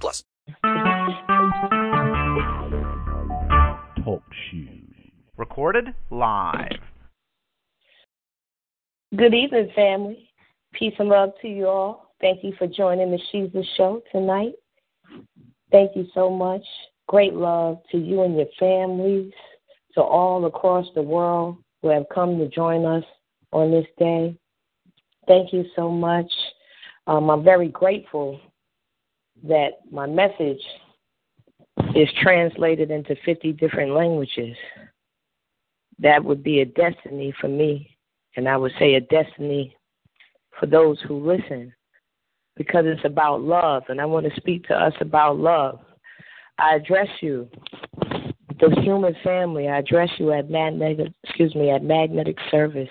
plus. Talk shoes. Recorded live. Good evening, family. Peace and love to you all. Thank you for joining the Shesus Show tonight. Thank you so much. Great love to you and your families to all across the world who have come to join us on this day. Thank you so much. Um, I'm very grateful that my message is translated into 50 different languages. That would be a destiny for me, and I would say a destiny for those who listen because it's about love, and I want to speak to us about love. I address you the human family, I address you at magnetic, excuse me, at magnetic service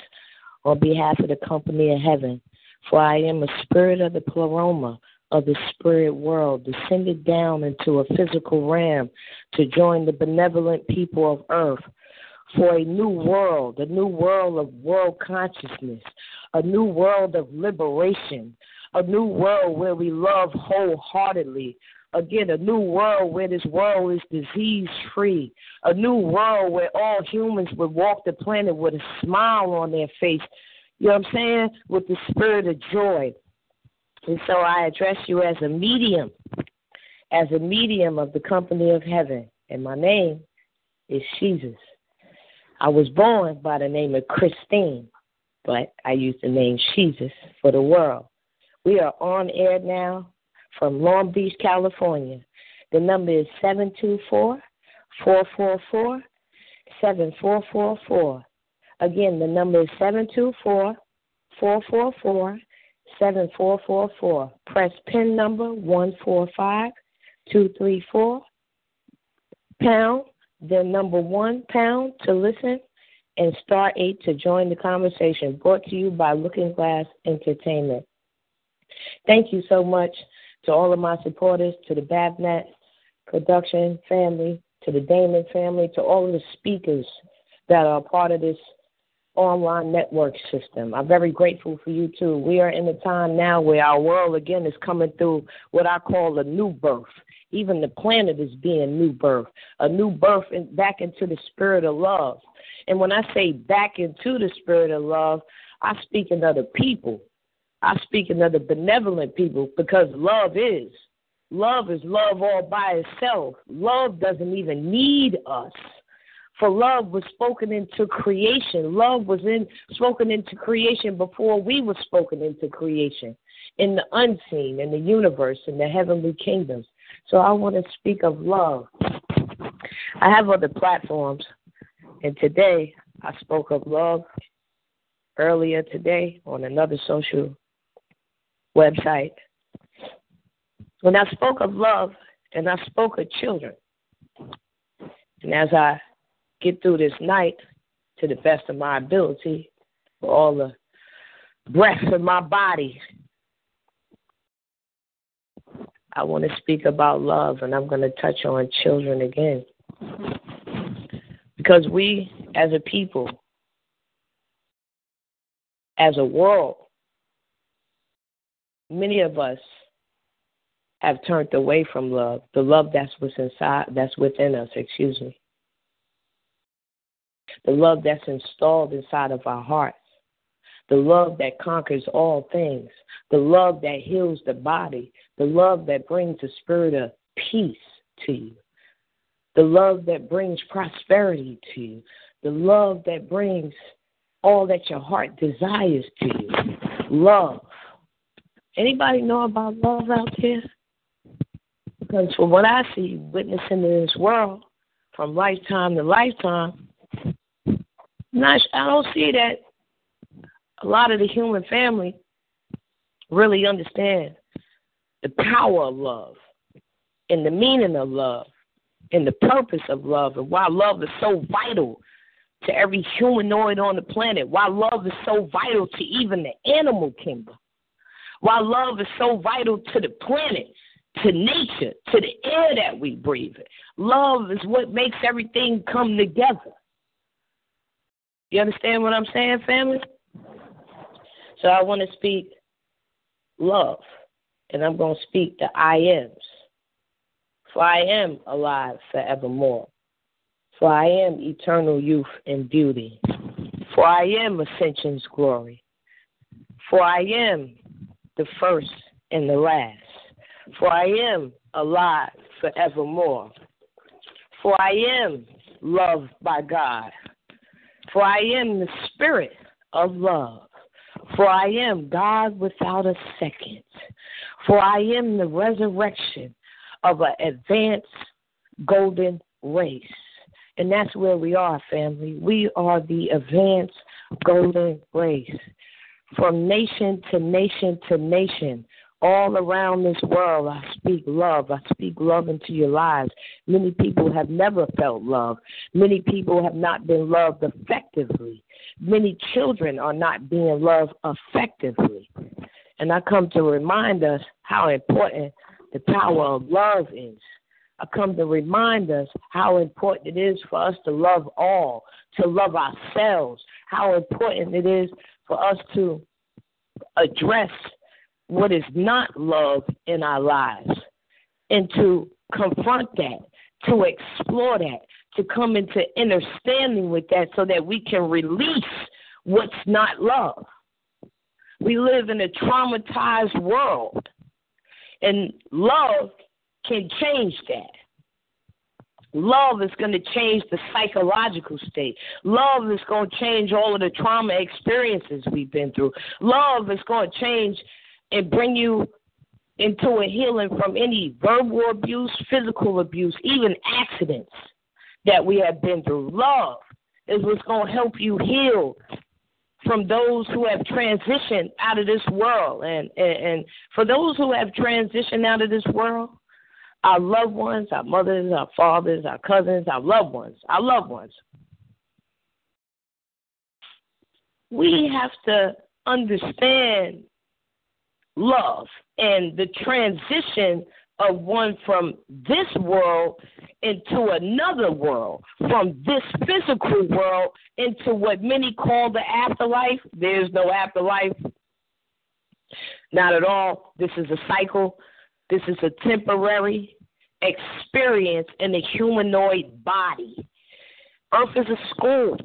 on behalf of the company of heaven. For I am a spirit of the pleroma of the spirit world, descended down into a physical realm to join the benevolent people of earth for a new world, a new world of world consciousness, a new world of liberation, a new world where we love wholeheartedly, again a new world where this world is disease free, a new world where all humans would walk the planet with a smile on their face. You know what I'm saying? With the spirit of joy. And so I address you as a medium, as a medium of the company of heaven. And my name is Shesus. I was born by the name of Christine, but I use the name Shesus for the world. We are on air now from Long Beach, California. The number is 724 444 7444. Again, the number is 724 444 7444. Press pin number 145 234 pound, then number one pound to listen, and star eight to join the conversation. Brought to you by Looking Glass Entertainment. Thank you so much to all of my supporters, to the BevNat production family, to the Damon family, to all of the speakers that are part of this online network system. I'm very grateful for you too. We are in a time now where our world again is coming through what I call a new birth. Even the planet is being new birth, a new birth in, back into the spirit of love. And when I say back into the spirit of love, I speak of the people. I speak of the benevolent people because love is. Love is love all by itself. Love doesn't even need us. For love was spoken into creation. Love was in spoken into creation before we were spoken into creation. In the unseen, in the universe, in the heavenly kingdoms. So I want to speak of love. I have other platforms, and today I spoke of love earlier today on another social website. When I spoke of love and I spoke of children, and as I get through this night to the best of my ability, for all the breath in my body, I want to speak about love, and I'm going to touch on children again. Because we, as a people, as a world, many of us have turned away from love, the love that's what's inside, that's within us, excuse me. The love that's installed inside of our hearts. The love that conquers all things. The love that heals the body. The love that brings the spirit of peace to you. The love that brings prosperity to you. The love that brings all that your heart desires to you. Love. Anybody know about love out there? Because from what I see, witnessing in this world, from lifetime to lifetime, not, I don't see that a lot of the human family really understand the power of love. and the meaning of love and the purpose of love and why love is so vital to every humanoid on the planet, why love is so vital to even the animal kingdom, why love is so vital to the planet, to nature, to the air that we breathe. Love is what makes everything come together. You understand what I'm saying, family? So I want to speak love, and I'm going to speak the I ams. For I am alive forevermore. For I am eternal youth and beauty. For I am ascension's glory. For I am the first and the last. For I am alive forevermore. For I am loved by God. For I am the spirit of love. For I am God without a second. For I am the resurrection of an advanced golden race. And that's where we are, family. We are the advanced golden race. From nation to nation to nation, all around this world, I speak love. I speak love into your lives. Many people have never felt love. Many people have not been loved effectively. Many children are not being loved effectively. And I come to remind us how important the power of love is. I come to remind us how important it is for us to love all, to love ourselves, how important it is for us to address what is not love in our lives and to confront that, to explore that, to come into understanding with that so that we can release what's not love. We live in a traumatized world, and love can change that. Love is going to change the psychological state. Love is going to change all of the trauma experiences we've been through. Love is going to change and bring you into a healing from any verbal abuse, physical abuse, even accidents that we have been through. Love is what's going to help you heal from those who have transitioned out of this world. And, and, and for those who have transitioned out of this world, our loved ones, our mothers, our fathers, our cousins, our loved ones, our loved ones, we have to understand love and the transition of one from this world into another world, from this physical world into what many call the afterlife. There's no afterlife. Not at all. This is a cycle. This is a temporary experience in the humanoid body. Earth is a school.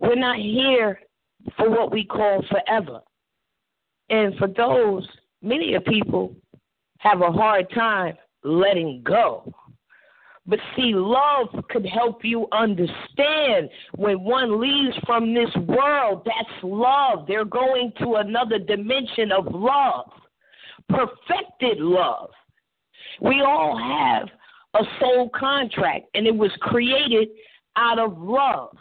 We're not here for what we call forever. And for those, many of people have a hard time letting go. But see, love could help you understand when one leaves from this world, that's love. They're going to another dimension of love, perfected love. We all have a soul contract, and it was created out of love.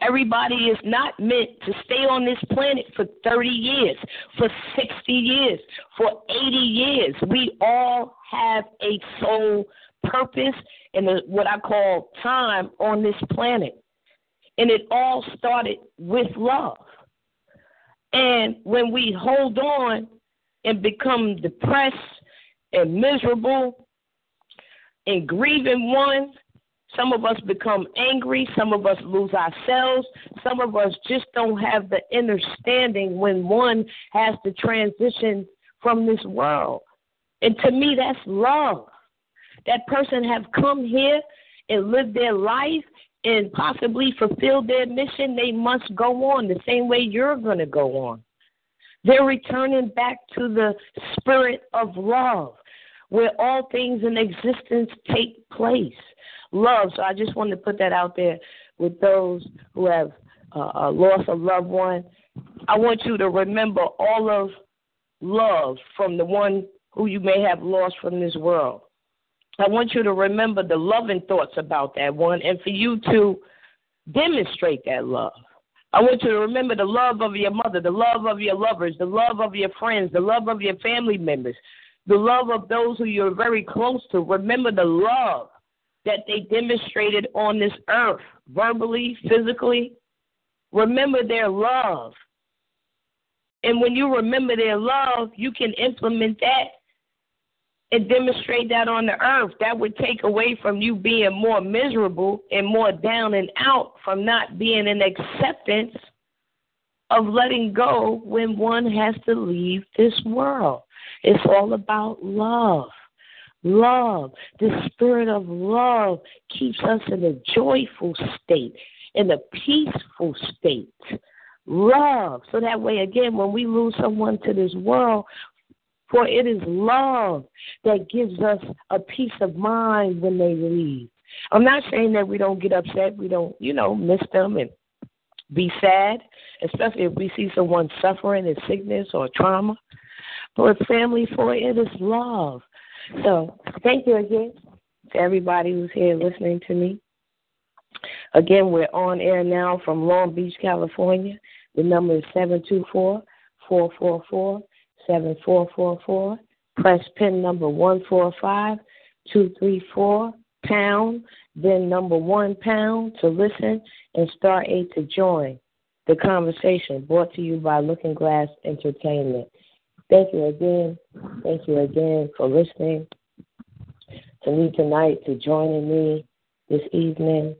Everybody is not meant to stay on this planet for 30 years, for 60 years, for 80 years. We all have a soul purpose and what I call time on this planet. And it all started with love. And when we hold on and become depressed and miserable and grieving one, some of us become angry. Some of us lose ourselves. Some of us just don't have the understanding when one has to transition from this world. And to me, that's love. That person have come here and lived their life and possibly fulfilled their mission. They must go on the same way you're going to go on. They're returning back to the spirit of love, where all things in existence take place love. So I just wanted to put that out there with those who have uh, lost a loved one. I want you to remember all of love from the one who you may have lost from this world. I want you to remember the loving thoughts about that one and for you to demonstrate that love. I want you to remember the love of your mother, the love of your lovers, the love of your friends, the love of your family members. The love of those who you're very close to. Remember the love that they demonstrated on this earth, verbally, physically. Remember their love. And when you remember their love, you can implement that and demonstrate that on the earth. That would take away from you being more miserable and more down and out from not being in acceptance of letting go when one has to leave this world. It's all about love. Love. The spirit of love keeps us in a joyful state, in a peaceful state. Love. So that way, again, when we lose someone to this world, for it is love that gives us a peace of mind when they leave. I'm not saying that we don't get upset, we don't, you know, miss them and be sad, especially if we see someone suffering in sickness or trauma. But family, for it is love. So thank you again to everybody who's here listening to me. Again, we're on air now from Long Beach, California. The number is 724 444 7444. Press pin number 145 234 pound, then number one pound to listen, and star eight to join the conversation brought to you by Looking Glass Entertainment. Thank you again. Thank you again for listening to me tonight, to joining me this evening.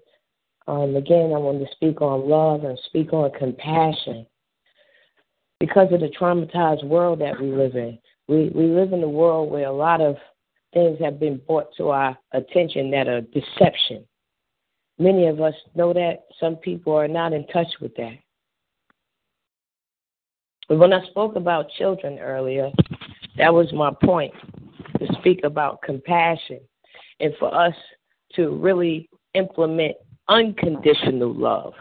Um, again, I want to speak on love and speak on compassion because of the traumatized world that we live in. We we live in a world where a lot of things have been brought to our attention that are deception. Many of us know that. Some people are not in touch with that. When I spoke about children earlier, that was my point to speak about compassion and for us to really implement unconditional love.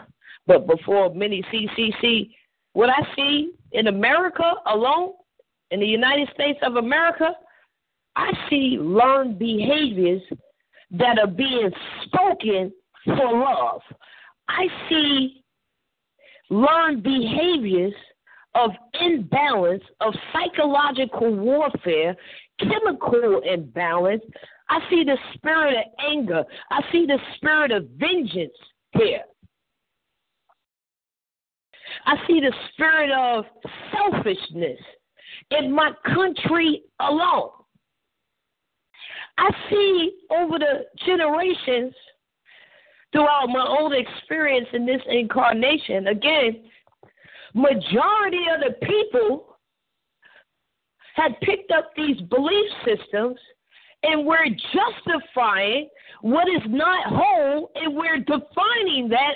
But before many CCC, what I see in America alone, in the United States of America, I see learned behaviors that are being spoken for love. I see learned behaviors of imbalance, of psychological warfare, chemical imbalance. I see the spirit of anger. I see the spirit of vengeance here. I see the spirit of selfishness in my country alone. I see over the generations throughout my own experience in this incarnation, again, majority of the people had picked up these belief systems and we're justifying what is not whole and we're defining that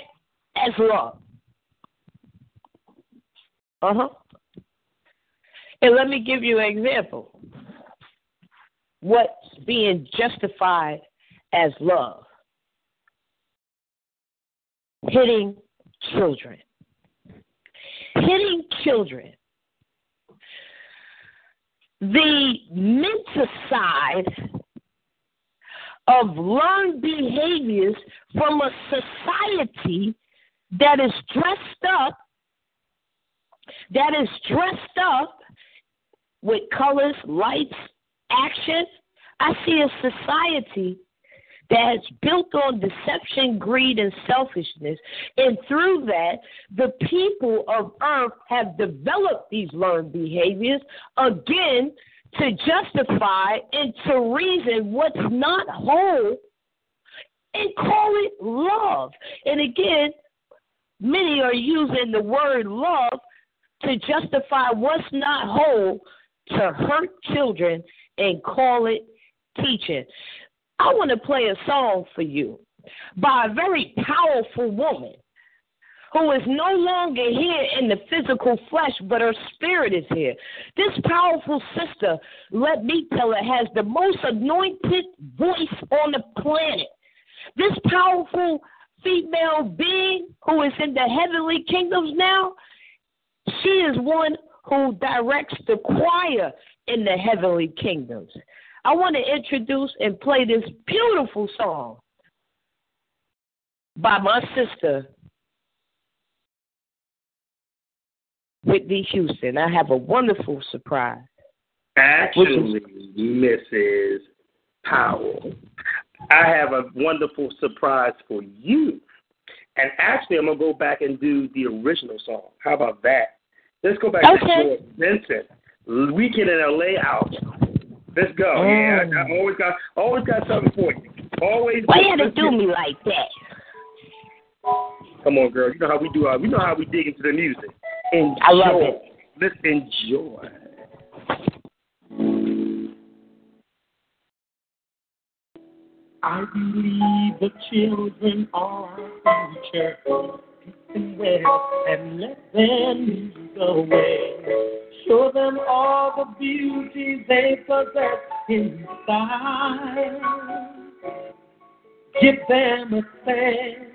as love. Uh huh. And let me give you an example. What's being justified as love? Hitting children. Hitting children. The mental side of learned behaviors from a society that is dressed up that is dressed up with colors, lights, action. I see a society that is built on deception, greed, and selfishness. And through that, the people of earth have developed these learned behaviors again to justify and to reason what's not whole and call it love. And again, many are using the word love to justify what's not whole to hurt children and call it teaching. I want to play a song for you by a very powerful woman who is no longer here in the physical flesh, but her spirit is here. This powerful sister, let me tell it, has the most anointed voice on the planet. This powerful female being who is in the heavenly kingdoms now she is one who directs the choir in the heavenly kingdoms. I want to introduce and play this beautiful song by my sister, Whitney Houston. I have a wonderful surprise. Actually, Mrs. Powell, I have a wonderful surprise for you. And actually, I'm gonna go back and do the original song. How about that? Let's go back Okay. to George Benson. Weekend in LA out. Let's go. Oh. Yeah, I, I oh. always got always got something for you. Always. Why you had to do me like that? Come on, girl. You know how we do. Our, we know how we dig into the music. Enjoy. I love it. Let's enjoy. I believe the children are our future. Them and let them lead the way. Show them all the beauty they possess inside. Give them a sense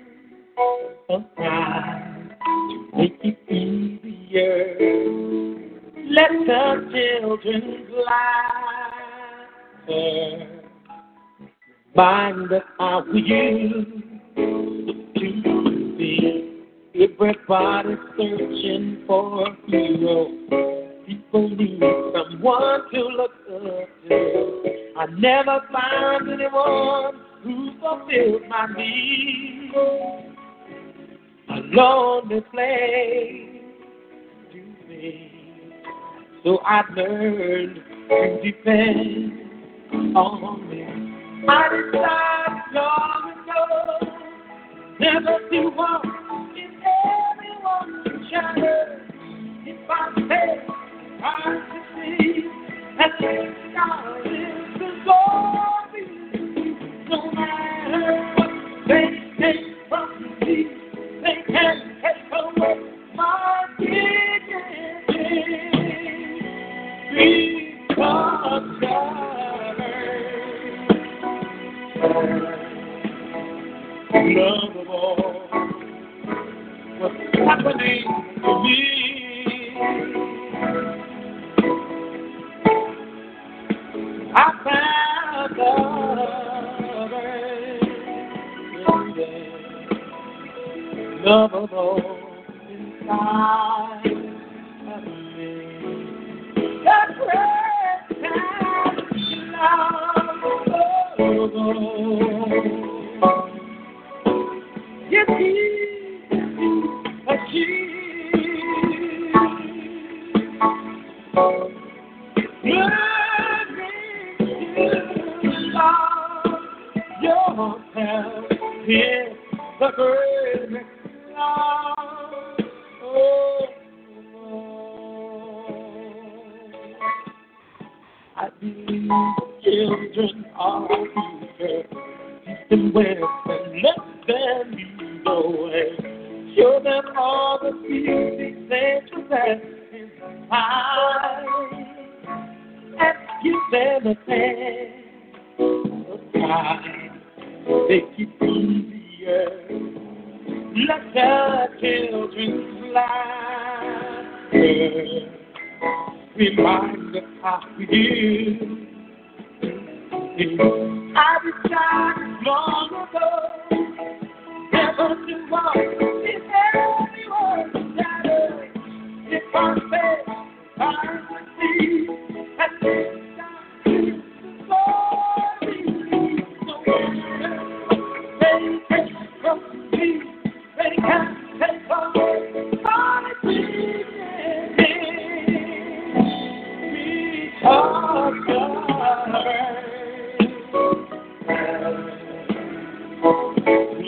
of pride to make it easier. Let the children's laughter Find us how we used to be. Everybody's searching for a hero. People need someone to look up to. I never found anyone who fulfills my needs. A lonely place to be. So I learned to depend on me. I decided long ago never to walk everyone's shadow. If I say I succeed, if God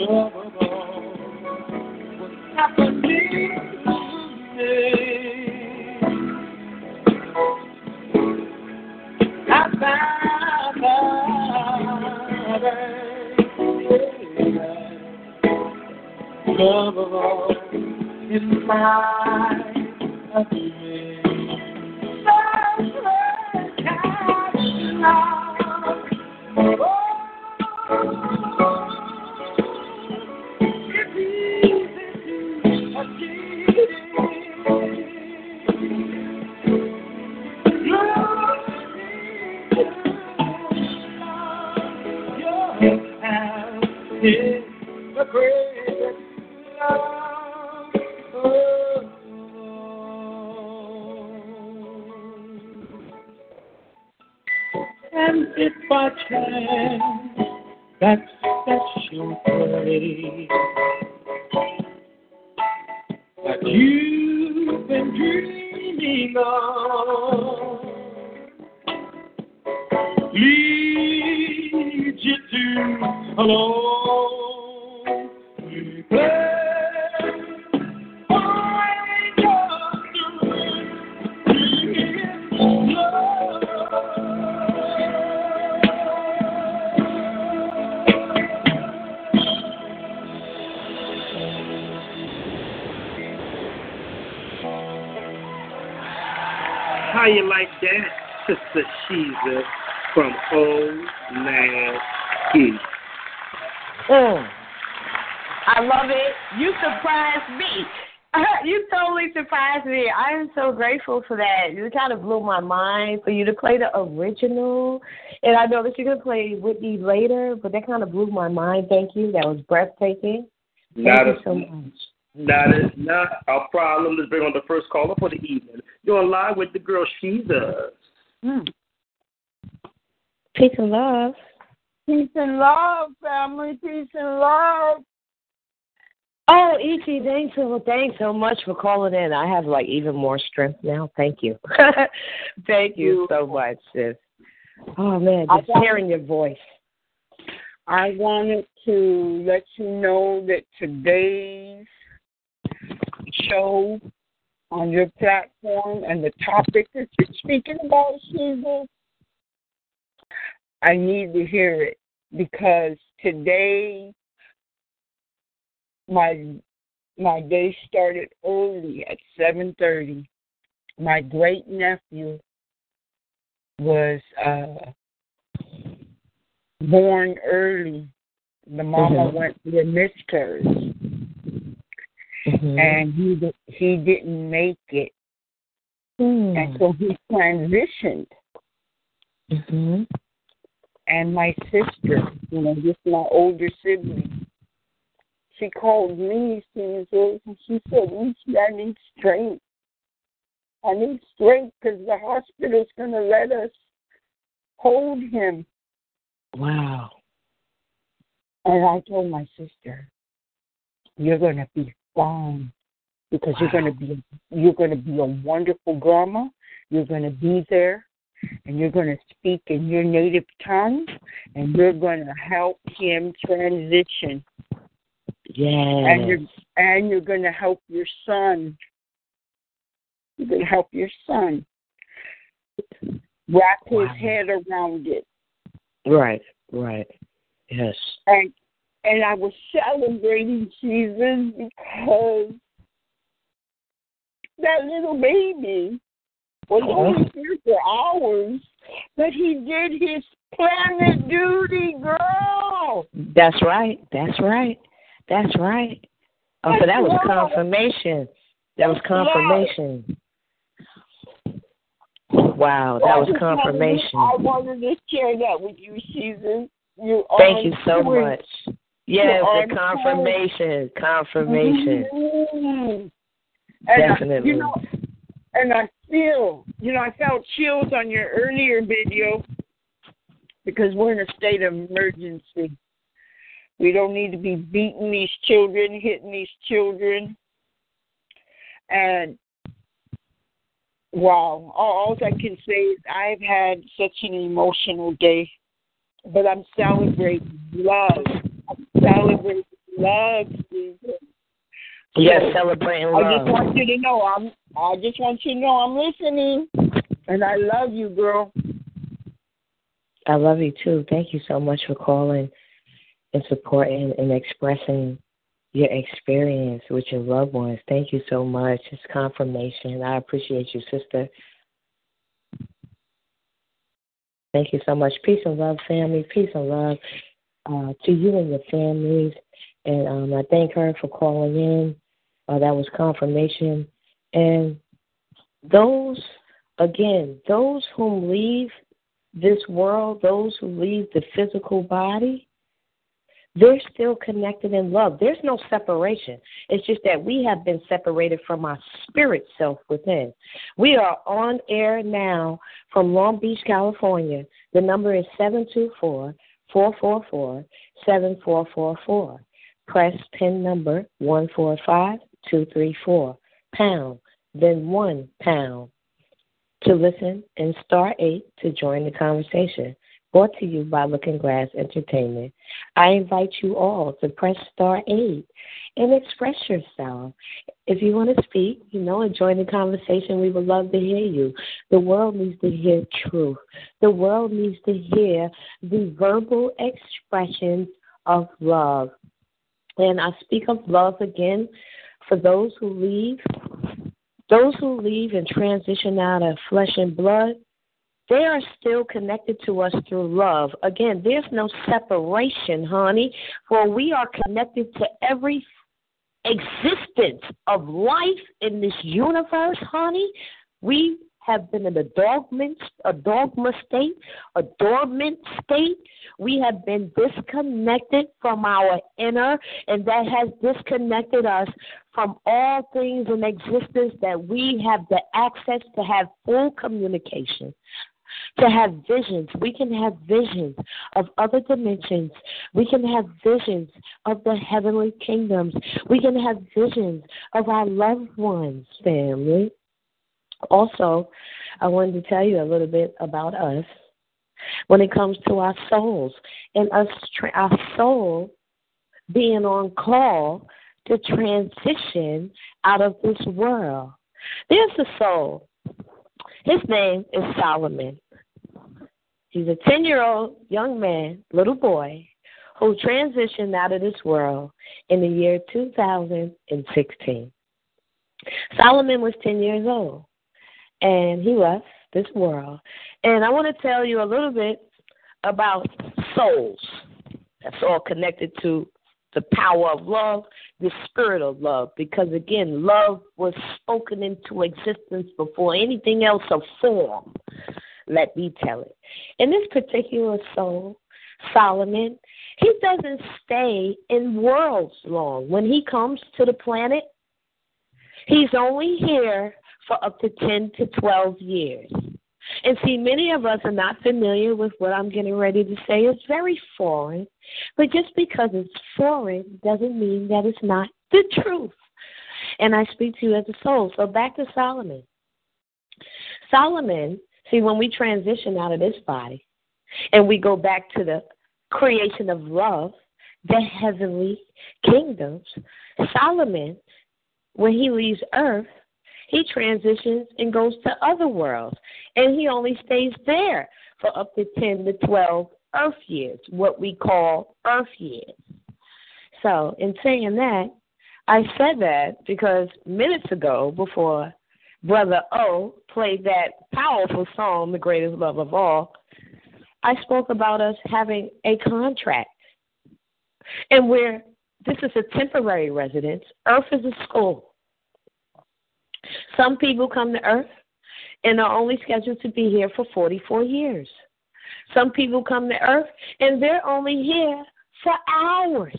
Lord. Grateful for that. You kind of blew my mind for you to play the original. And I know that you're going to play Whitney later, but that kind of blew my mind. Thank you. That was breathtaking. Thank Not you a, so much. That is not a problem. Let's bring on the first caller for the evening. You're on live with the girl she's Sheila. Hmm. Peace and love. Peace and love, family. Peace and love. Oh, E.T., thanks so, thanks so much for calling in. I have like even more strength now. Thank you. Thank you so much, sis. Oh, man, just got- hearing your voice. I wanted to let you know that today's show on your platform and the topic that you're speaking about, Susan, I need to hear it because today my my day started early at seven thirty. My great nephew was uh born early. The mama Mhm. went through a miscarriage Mm-hmm. and he he didn't make it, Mm. and so he transitioned. hmm And my sister, you know, just my older sibling, she called me, Susan, and she said, "Lucy, I need strength. I need strength because the hospital's going to let us hold him." Wow. And I told my sister, "You're going to be fine because you're going to be you're going to be a wonderful grandma. You're going to be there, and you're going to speak in your native tongue, and you're going to help him transition, and you're and you're going to help your son. You're going to help your son wrap Wow. his head around it." Right, right. Yes. and and I was celebrating Jesus because that little baby was Uh-huh. only here for hours, but he did his planet duty, girl. That's right. That's right. That's right. Oh, so that was confirmation. That was confirmation. Wow, that was just wanted to- confirmation. I wanted to share that with you, Susan. You Thank you so much. Yes, the confirmation. Confirmation. Mhm. And I- Definitely. you know, and I feel, you know, I felt chills on your earlier video because we're in a state of emergency. We don't need to be beating these children, hitting these children. And wow, all, all I can say is I've had such an emotional day, but I'm celebrating love. I'm celebrating love, Susan. Yes, celebrating love. I just want you to know I'm. I just want you to know I'm listening, and I love you, girl. I love you too. Thank you so much for calling and supporting and expressing your experience with your loved ones. Thank you so much. It's confirmation. I appreciate you, sister. Thank you so much. Peace and love, family. Peace and love uh, to you and your families. And um, I thank her for calling in. Uh, that was confirmation. And those, again, those whom leave this world, those who leave the physical body, they're still connected in love. There's no separation. It's just that we have been separated from our spirit self within. We are on air now from Long Beach, California. The number is 724 444 7444. Press pin number 145234, pound, then 1 pound to listen and star 8 to join the conversation brought to you by Looking Glass Entertainment. I invite you all to press star 8 and express yourself. If you want to speak, you know, and join the conversation, we would love to hear you. The world needs to hear truth. The world needs to hear the verbal expressions of love. And I speak of love again for those who leave, those who leave and transition out of flesh and blood they are still connected to us through love. Again, there's no separation, honey, for we are connected to every existence of life in this universe, honey. We have been in a dormant, a dogma state, a dormant state. We have been disconnected from our inner, and that has disconnected us from all things in existence that we have the access to have full communication to have visions. We can have visions of other dimensions. We can have visions of the heavenly kingdoms. We can have visions of our loved ones, family. Also, I wanted to tell you a little bit about us when it comes to our souls and us, our soul being on call to transition out of this world. There's a soul his name is Solomon. He's a 10 year old young man, little boy, who transitioned out of this world in the year 2016. Solomon was 10 years old and he left this world. And I want to tell you a little bit about souls. That's all connected to the power of love, the spirit of love, because again, love was spoken into existence before anything else of form. Let me tell it. In this particular soul, Solomon, he doesn't stay in worlds long. When he comes to the planet, he's only here for up to 10 to 12 years. And see, many of us are not familiar with what I'm getting ready to say. It's very foreign. But just because it's foreign doesn't mean that it's not the truth. And I speak to you as a soul. So back to Solomon. Solomon, see, when we transition out of this body and we go back to the creation of love, the heavenly kingdoms, Solomon, when he leaves earth, he transitions and goes to other worlds. And he only stays there for up to 10 to 12 earth years, what we call earth years. So, in saying that, I said that because minutes ago, before Brother O played that powerful song, The Greatest Love of All, I spoke about us having a contract. And where this is a temporary residence, Earth is a school. Some people come to Earth and are only scheduled to be here for 44 years. Some people come to Earth and they're only here for hours.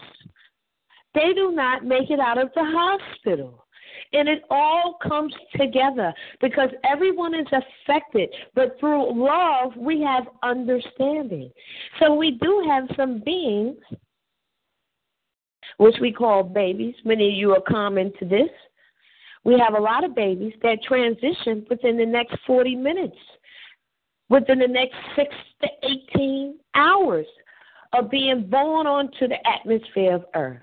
They do not make it out of the hospital. And it all comes together because everyone is affected. But through love, we have understanding. So we do have some beings, which we call babies. Many of you are common to this we have a lot of babies that transition within the next 40 minutes, within the next 6 to 18 hours of being born onto the atmosphere of Earth.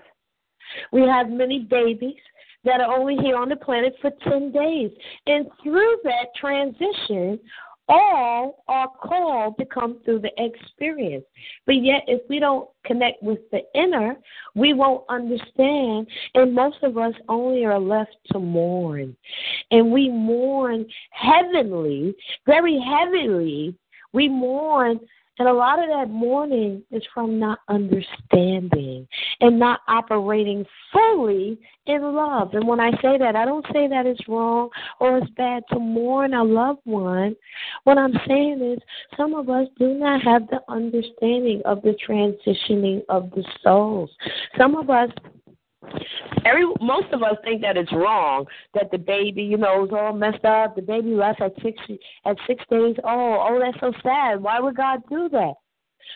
We have many babies that are only here on the planet for 10 days. And through that transition, all are called to come through the experience. But yet, if we don't connect with the inner, we won't understand. And most of us only are left to mourn. And we mourn heavenly, very heavily. We mourn And a lot of that mourning is from not understanding and not operating fully in love. And when I say that, I don't say that it's wrong or it's bad to mourn a loved one. What I'm saying is some of us do not have the understanding of the transitioning of the souls. Some of us Every most of us think that it's wrong that the baby, you know, is all messed up. The baby left at six at six days old. Oh, that's so sad. Why would God do that?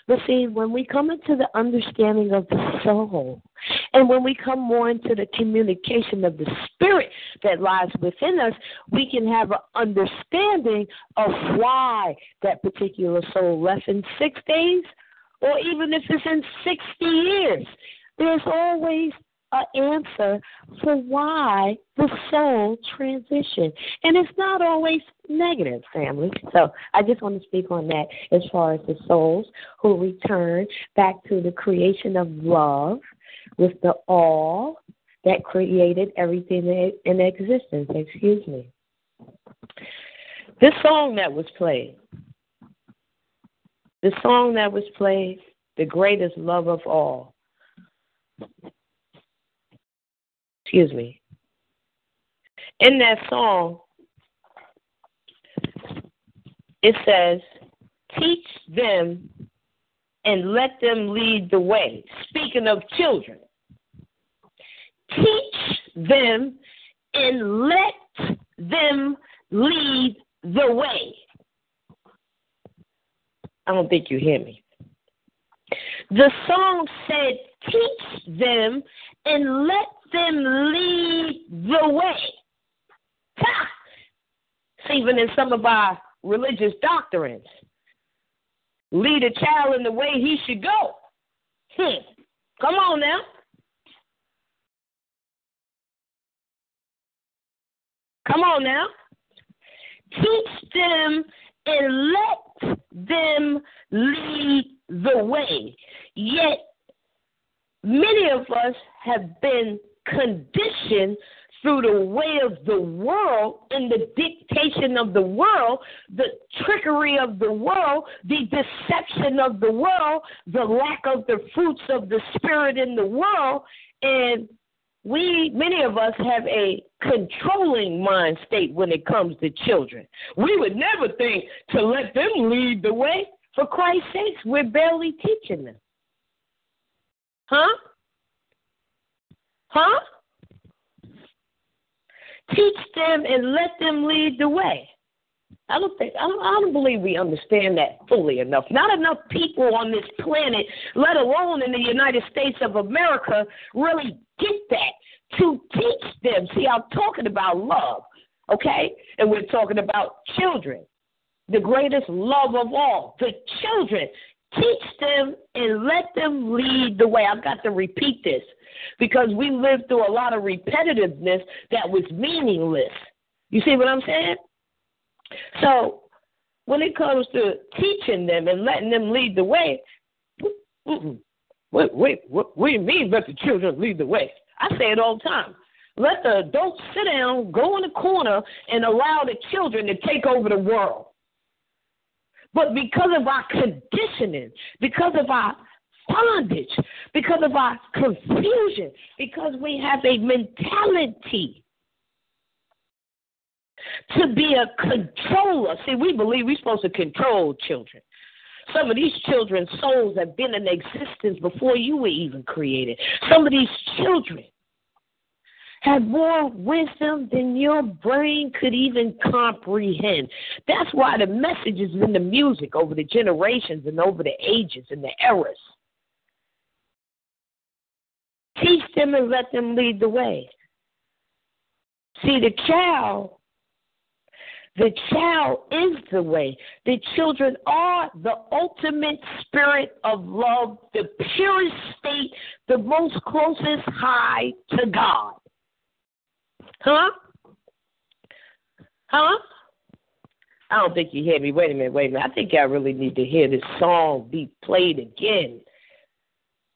But see, when we come into the understanding of the soul, and when we come more into the communication of the spirit that lies within us, we can have an understanding of why that particular soul left in six days, or even if it's in 60 years. There's always an answer for why the soul transition. And it's not always negative, family. So I just want to speak on that as far as the souls who return back to the creation of love with the all that created everything in existence. Excuse me. This song that was played, the song that was played, The Greatest Love of All, Excuse me. In that song, it says, Teach them and let them lead the way. Speaking of children, teach them and let them lead the way. I don't think you hear me. The song said, Teach them and let them lead the way. Ha! Even in some of our religious doctrines. Lead a child in the way he should go. Hmm. Come on now. Come on now. Teach them and let them lead the way. Yet, many of us have been conditioned through the way of the world and the dictation of the world, the trickery of the world, the deception of the world, the lack of the fruits of the spirit in the world. And we, many of us, have a controlling mind state when it comes to children. We would never think to let them lead the way. For Christ's sake, we're barely teaching them. Huh? Huh? Teach them and let them lead the way. I don't think I don't, I don't believe we understand that fully enough. Not enough people on this planet, let alone in the United States of America, really get that to teach them. See, I'm talking about love, okay? And we're talking about children, the greatest love of all, the children. Teach them and let them lead the way. I've got to repeat this because we lived through a lot of repetitiveness that was meaningless. You see what I'm saying? So when it comes to teaching them and letting them lead the way, wait, wait, what, what do you mean let the children lead the way? I say it all the time. Let the adults sit down, go in the corner, and allow the children to take over the world. But because of our conditioning, because of our bondage, because of our confusion, because we have a mentality to be a controller. See, we believe we're supposed to control children. Some of these children's souls have been in existence before you were even created. Some of these children have more wisdom than your brain could even comprehend. That's why the message is in the music over the generations and over the ages and the eras. Teach them and let them lead the way. See, the child, the child is the way. The children are the ultimate spirit of love, the purest state, the most closest high to God. Huh? Huh? I don't think you hear me. Wait a minute, wait a minute. I think I really need to hear this song be played again.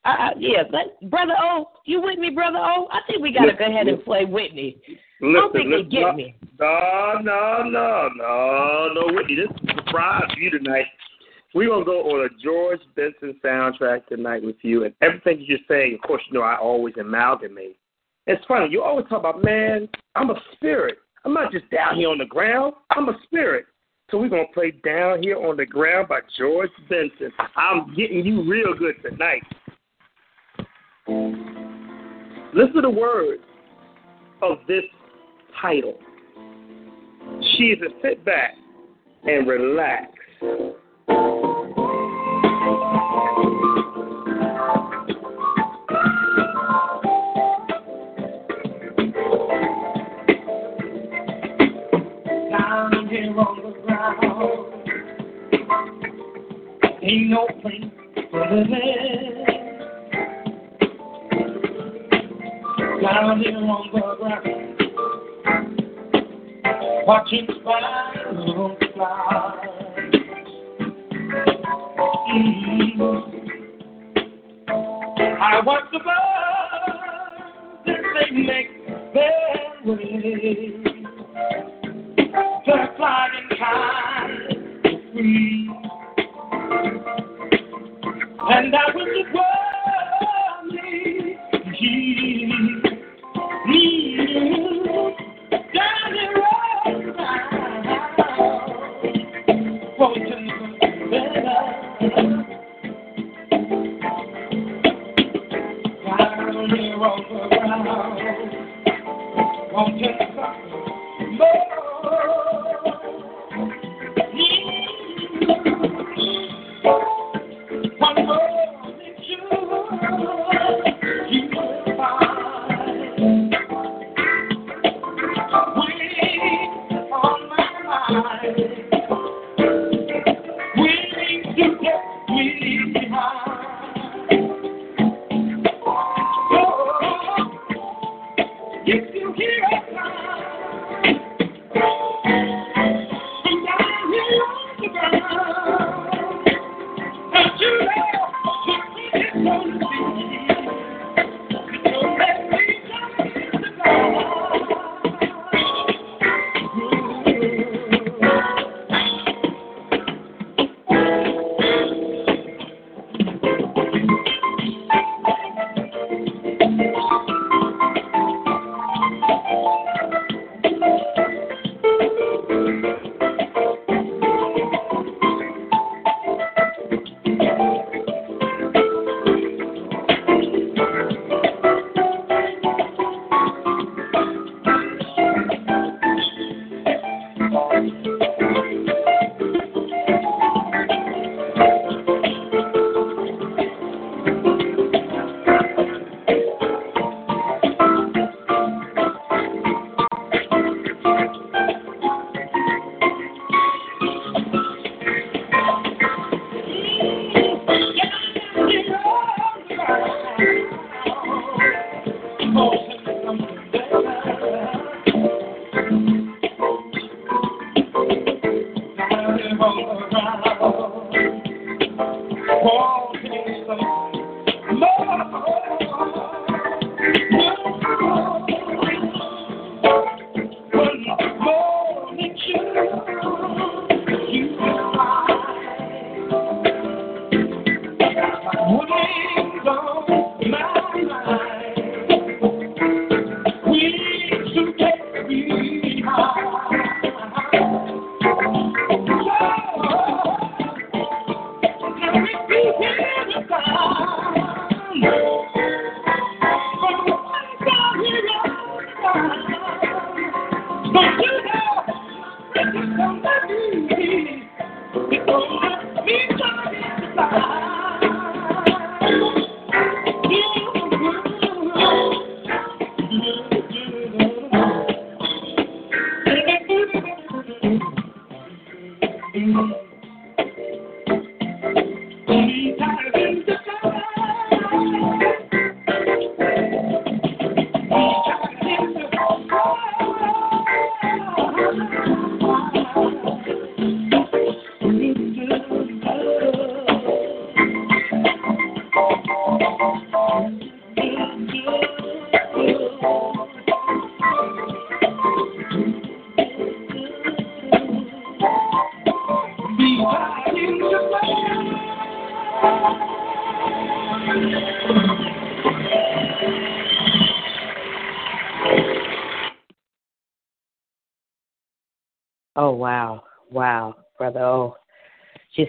Uh, yeah, but brother O, you with me, brother O? I think we gotta go ahead and play Whitney. Listen, I don't think listen, they get me. No, no, no, no, no, Whitney. This is a surprise for you tonight. We're gonna go on a George Benson soundtrack tonight with you, and everything you're saying. Of course, you know I always amalgamate. It's funny. You always talk about, man. I'm a spirit. I'm not just down here on the ground. I'm a spirit. So we're gonna play "Down Here on the Ground" by George Benson. I'm getting you real good tonight. Listen to the words of this title. She is to sit back and relax. Ain't no place for the man. Down here on the ground, watching spirals fly. Mm. I watch the birds as they make their way. They're flying high and free. And I was the were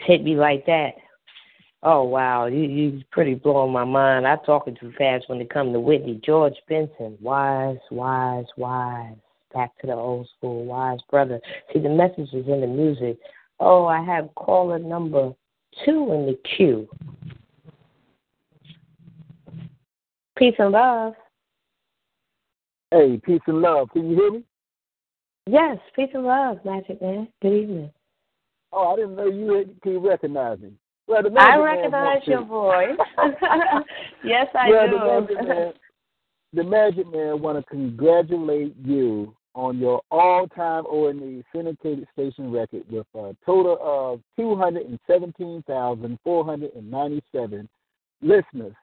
hit me like that. Oh wow, you you pretty blowing my mind. I'm talking too fast when it comes to Whitney George Benson. Wise, wise, wise. Back to the old school, wise brother. See the message is in the music. Oh, I have caller number two in the queue. Peace and love. Hey, peace and love. Can you hear me? Yes, peace and love, Magic Man. Good evening. Oh, I didn't know you had, can recognize me. Well, the I recognize your voice. yes, I well, do. The Magic Man, the Magic Man want to congratulate you on your all-time O.N.E syndicated station record with a total of 217,497 listeners.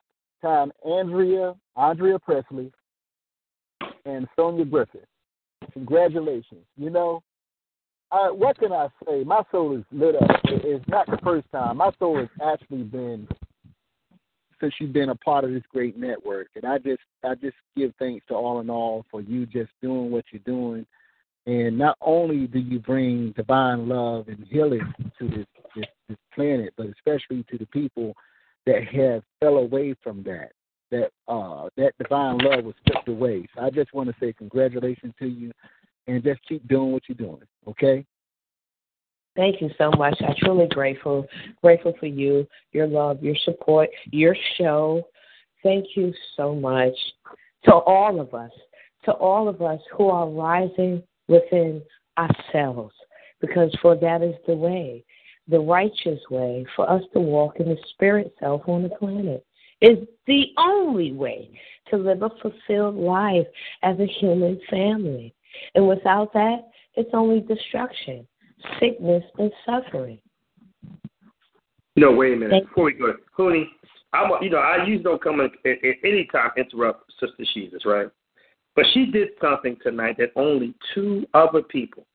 Time Andrea, Andrea Presley, and Sonia Griffith. Congratulations. You know, uh, what can I say? My soul is lit up. It- It's not the first time. My soul has actually been since you've been a part of this great network, and I just I just give thanks to all in all for you just doing what you're doing, and not only do you bring divine love and healing to this this, this planet, but especially to the people that have fell away from that that uh that divine love was stripped away. So I just want to say congratulations to you, and just keep doing what you're doing. Okay. Thank you so much. I'm truly grateful. Grateful for you, your love, your support, your show. Thank you so much to all of us, to all of us who are rising within ourselves, because for that is the way, the righteous way for us to walk in the spirit self on the planet. Is the only way to live a fulfilled life as a human family. And without that, it's only destruction sickness and suffering. No, wait a minute. Thank- Before we go, Hooney, I'm, you know, I usually don't come at, at, at any time interrupt Sister Shesus, right? But she did something tonight that only two other people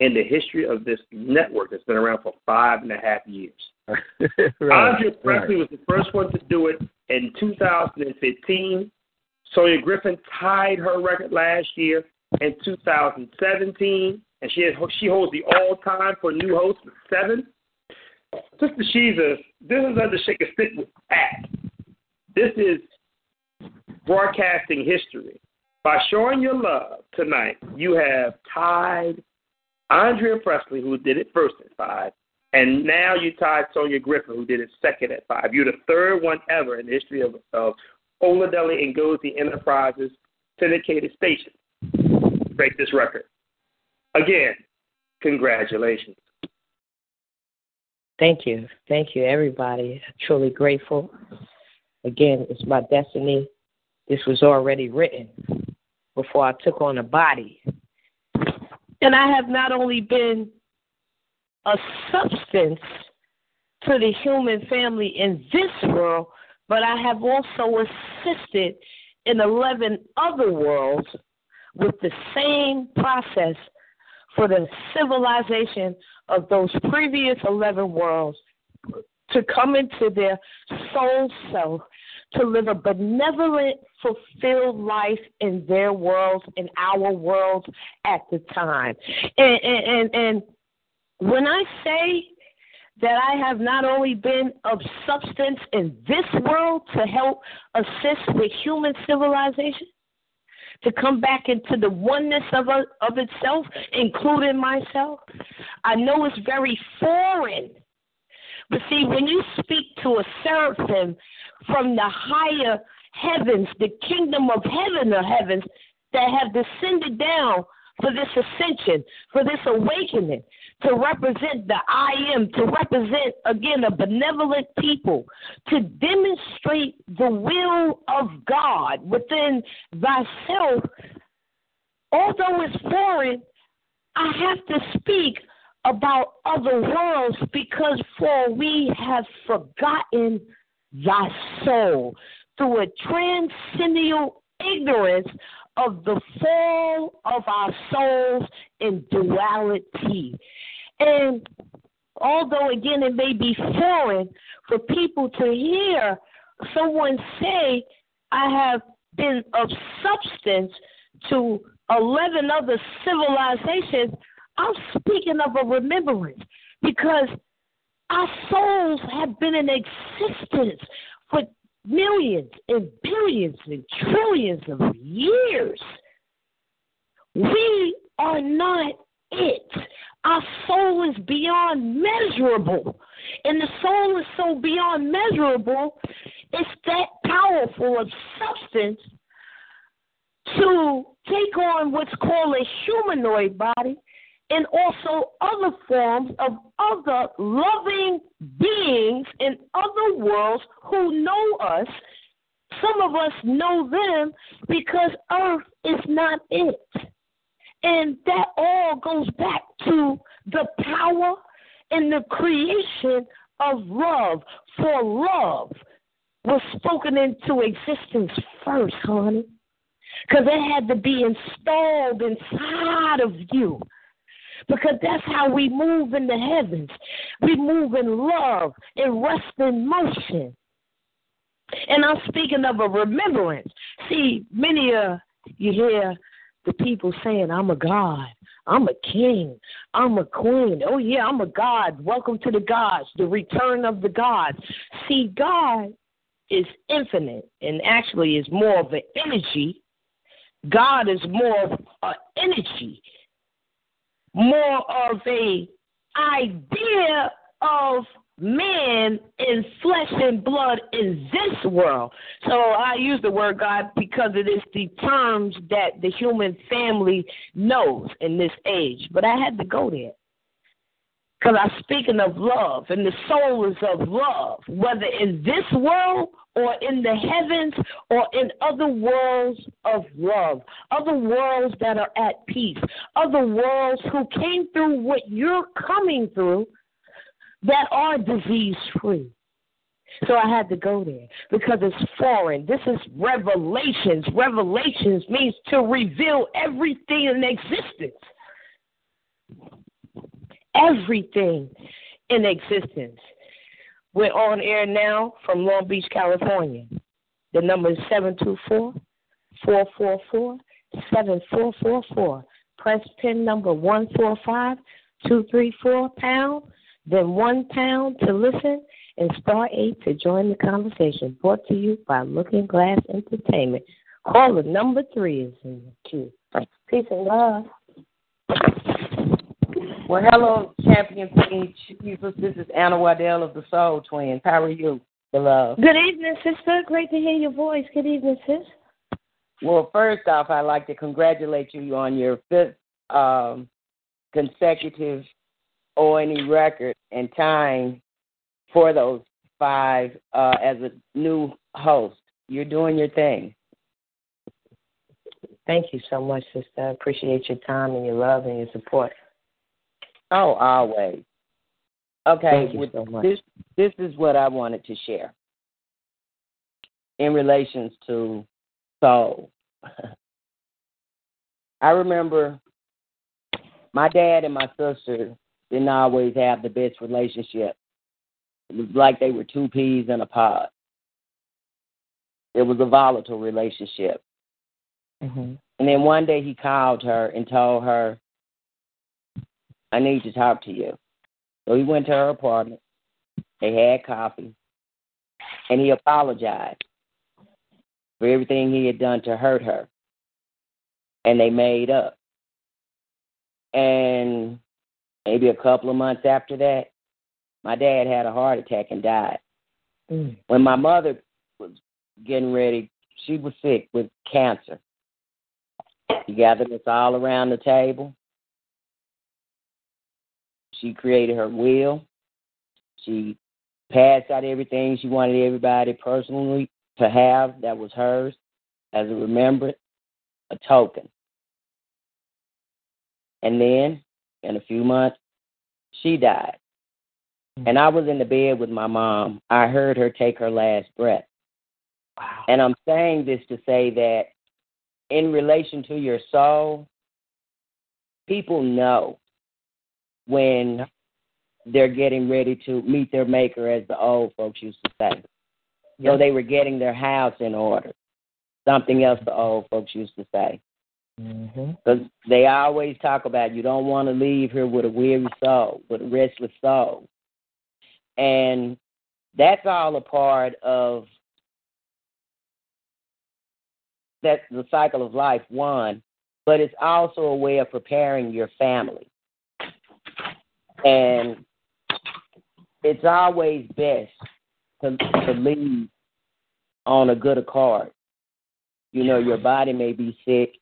in the history of this network that's been around for five and a half years. right. Andrea Presley was the first one to do it in 2015. Sonia Griffin tied her record last year in 2017, and she has, she holds the all-time for new hosts with seven. Sister Shesus, this is under Shake a Stick with Pat. This is broadcasting history. By showing your love tonight, you have tied Andrea Presley, who did it first at five, and now you tied Sonia Griffin, who did it second at five. You're the third one ever in the history of, of Oladelli and Gozi Enterprises syndicated station to break this record. Again, congratulations. Thank you. Thank you, everybody. truly grateful. Again, it's my destiny. This was already written before I took on a body. And I have not only been a substance to the human family in this world, but I have also assisted in 11 other worlds with the same process for the civilization of those previous 11 worlds to come into their soul self, to live a benevolent, fulfilled life in their worlds, in our worlds at the time. And, and, and, when I say that I have not only been of substance in this world to help assist with human civilization, to come back into the oneness of, uh, of itself, including myself. I know it's very foreign. But see, when you speak to a seraphim from the higher heavens, the kingdom of heaven or heavens that have descended down for this ascension, for this awakening, to represent the I am, to represent, again, a benevolent people, to demonstrate the will of God within thyself. Although it's foreign, I have to speak about other worlds because for we have forgotten thy soul through a transcendental ignorance of the fall of our souls in duality. And although, again, it may be foreign for people to hear someone say I have been of substance to 11 other civilizations, I'm speaking of a remembrance because our souls have been in existence for millions and billions and trillions of years. We are not it. Our soul is beyond measurable. And the soul is so beyond measurable, it's that powerful of substance to take on what's called a humanoid body and also other forms of other loving beings in other worlds who know us. Some of us know them because Earth is not it. And that all goes back to the power and the creation of love. For love was spoken into existence first, honey. Because it had to be installed inside of you. Because that's how we move in the heavens. We move in love and rest in motion. And I'm speaking of a remembrance. See, many of you hear the people saying, I'm a God, I'm a king, I'm a queen. Oh, yeah, I'm a God. Welcome to the gods, the return of the gods. See, God is infinite and actually is more of an energy. God is more of an energy, more of a idea of man in flesh and blood in this world. So I use the word God because it is the terms that the human family knows in this age. But I had to go there. Because I'm speaking of love, and the soul is of love, whether in this world or in the heavens or in other worlds of love, other worlds that are at peace, other worlds who came through what you're coming through that are disease free. So I had to go there because it's foreign. This is revelations. Revelations means to reveal everything in existence. Everything in existence. We're on air now from Long Beach, California. The number is 724 444 7444. Press pin number 145 234 pound then one pound to listen, and star eight to join the conversation. Brought to you by Looking Glass Entertainment. Caller number three is in the queue. Peace and love. Well, hello, Champion Queen Shesus. This is Anna Waddell of the Soul Twins. How are you, beloved? Good evening, sister. Great to hear your voice. Good evening, sis. Well, first off, I'd like to congratulate you on your fifth um, consecutive O.N.E record and time for those five uh, as a new host. You're doing your thing. Thank you so much, sister. I appreciate your time and your love and your support. Oh, always. Okay, Thank you so much. this this is what I wanted to share in relations to soul. I remember my dad and my sister didn't always have the best relationship. It was like they were two peas in a pod. It was a volatile relationship. Mm-hmm. And then one day he called her and told her, I need to talk to you. So he went to her apartment. They had coffee. And he apologized for everything he had done to hurt her. And they made up. And maybe a couple of months after that, my dad had a heart attack and died. Mm. When my mother was getting ready, she was sick with cancer. She gathered us all around the table. She created her will. She passed out everything she wanted everybody personally to have that was hers as a remembrance, a token. And then, in a few months, she died. Hmm. And I was in the bed with my mom. I heard her take her last breath. Wow. And I'm saying this to say that in relation to your soul, people know when they're getting ready to meet their maker, as the old folks used to say. So they were getting their house in order. Something else the old folks used to say. Mm-hmm. Because they always talk about you don't want to leave here with a weary soul, with a restless soul. And that's all a part of that the cycle of life, one, but it's also a way of preparing your family. And it's always best to, to leave on a good accord. You know, your body may be sick,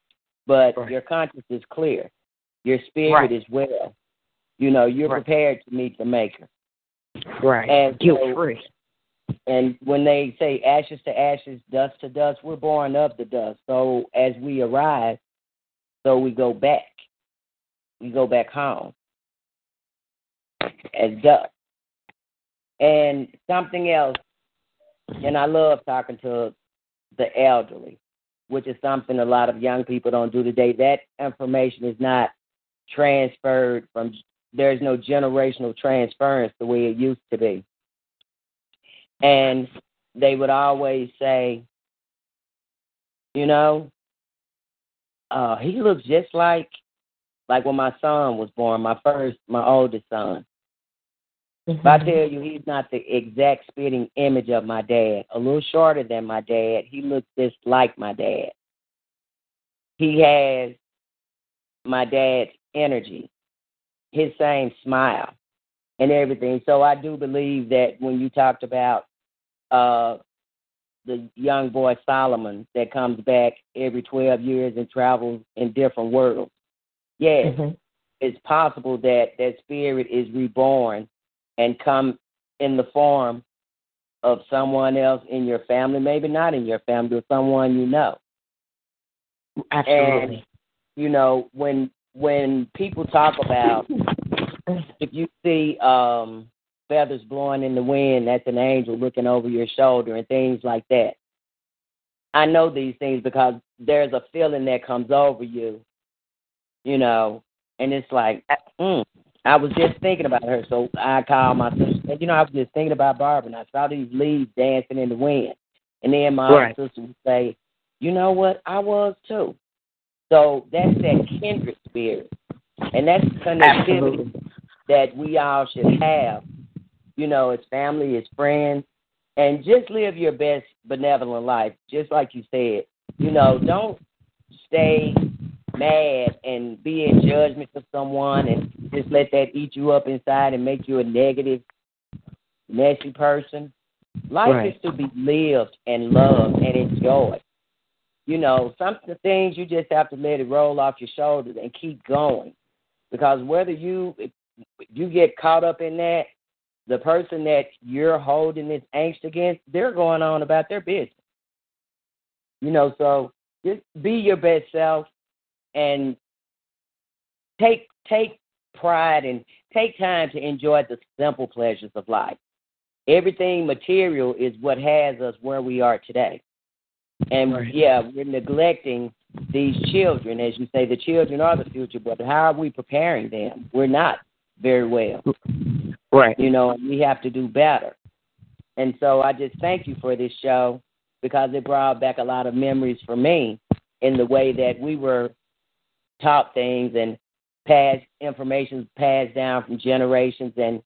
but Right. your conscience is clear. Your spirit Right. is well. You know, you're Right. prepared to meet the Maker. Right. And Guilt so- free. And when they say ashes to ashes, dust to dust, we're born of the dust. So as we arrive, so we go back. We go back home as dust. And something else, and I love talking to the elderly, which is something a lot of young people don't do today. That information is not transferred from, there's no generational transference the way it used to be. And they would always say, you know, uh, he looks just like like when my son was born, my first, my oldest son. If I tell you he's not the exact spitting image of my dad, a little shorter than my dad, he looks just like my dad. He has my dad's energy, his same smile, and everything. So I do believe that when you talked about uh, the young boy Solomon that comes back every 12 years and travels in different worlds, yes, Mhm. it's possible that that spirit is reborn and come in the form of someone else in your family, maybe not in your family, but someone you know. Absolutely. And you know, when when people talk about if you see um feathers blowing in the wind, that's an angel looking over your shoulder and things like that. I know these things because there's a feeling that comes over you, you know, and it's like, mm, I was just thinking about her, so I called my sister. You know, I was just thinking about Barbara, and I saw these leaves dancing in the wind. And then my Right. sister would say, You know what? I was too. So that's that kindred spirit. And that's the connectivity Absolutely. that we all should have, you know, as family, as friends, and just live your best benevolent life, just like you said. You know, don't stay mad and be in judgment of someone and just let that eat you up inside and make you a negative, messy person. Life Right. is to be lived and loved and enjoyed. You know, some the things you just have to let it roll off your shoulders and keep going. Because whether you if you get caught up in that, the person that you're holding this angst against, they're going on about their business. You know, so just be your best self and take take pride and take time to enjoy the simple pleasures of life. Everything material is what has us where we are today. And Right. yeah, we're neglecting these children, as you say, the children are the future, but how are we preparing them? We're not very well. Right. You know, we have to do better. And so I just thank you for this show because it brought back a lot of memories for me in the way that we were taught things and passed information passed down from generations and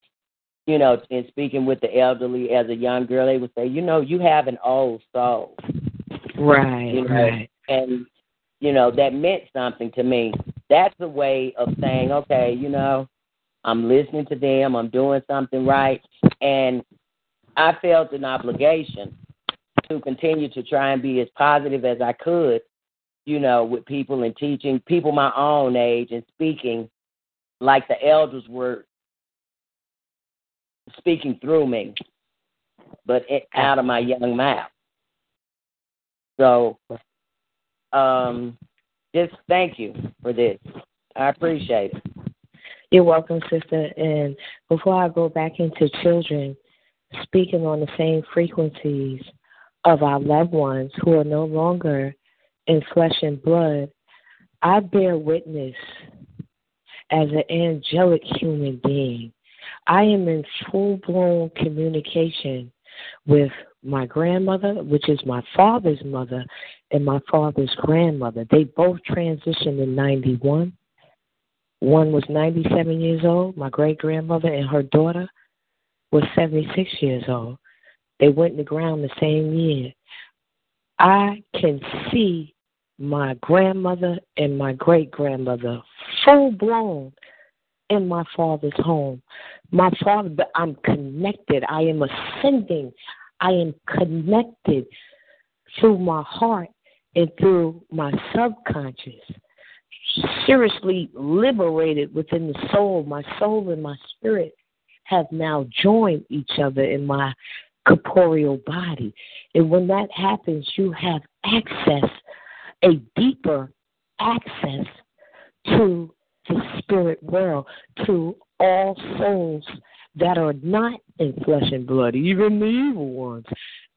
you know, in speaking with the elderly as a young girl, they would say, you know, you have an old soul. Right. You know, Right. and you know that meant something to me. That's a way of saying, okay, you know, I'm listening to them, I'm doing something right, and I felt an obligation to continue to try and be as positive as I could, you know, with people and teaching people my own age and speaking like the elders were speaking through me, but it, out of my young mouth. So, um, just thank you for this. I appreciate it. You're welcome, sister. And before I go back into children, speaking on the same frequencies of our loved ones who are no longer in flesh and blood, I bear witness as an angelic human being. I am in full blown communication with my grandmother, which is my father's mother, and my father's grandmother. They both transitioned in 91. One was 97 years old, my great grandmother, and her daughter was 76 years old. They went in the ground the same year. I can see my grandmother and my great grandmother full blown in my father's home. My father, I'm connected. I am ascending. I am connected through my heart and through my subconscious. Seriously liberated within the soul. My soul and my spirit have now joined each other in my corporeal body. And when that happens, you have access, a deeper access to the spirit world, to all souls that are not in flesh and blood, even the evil ones.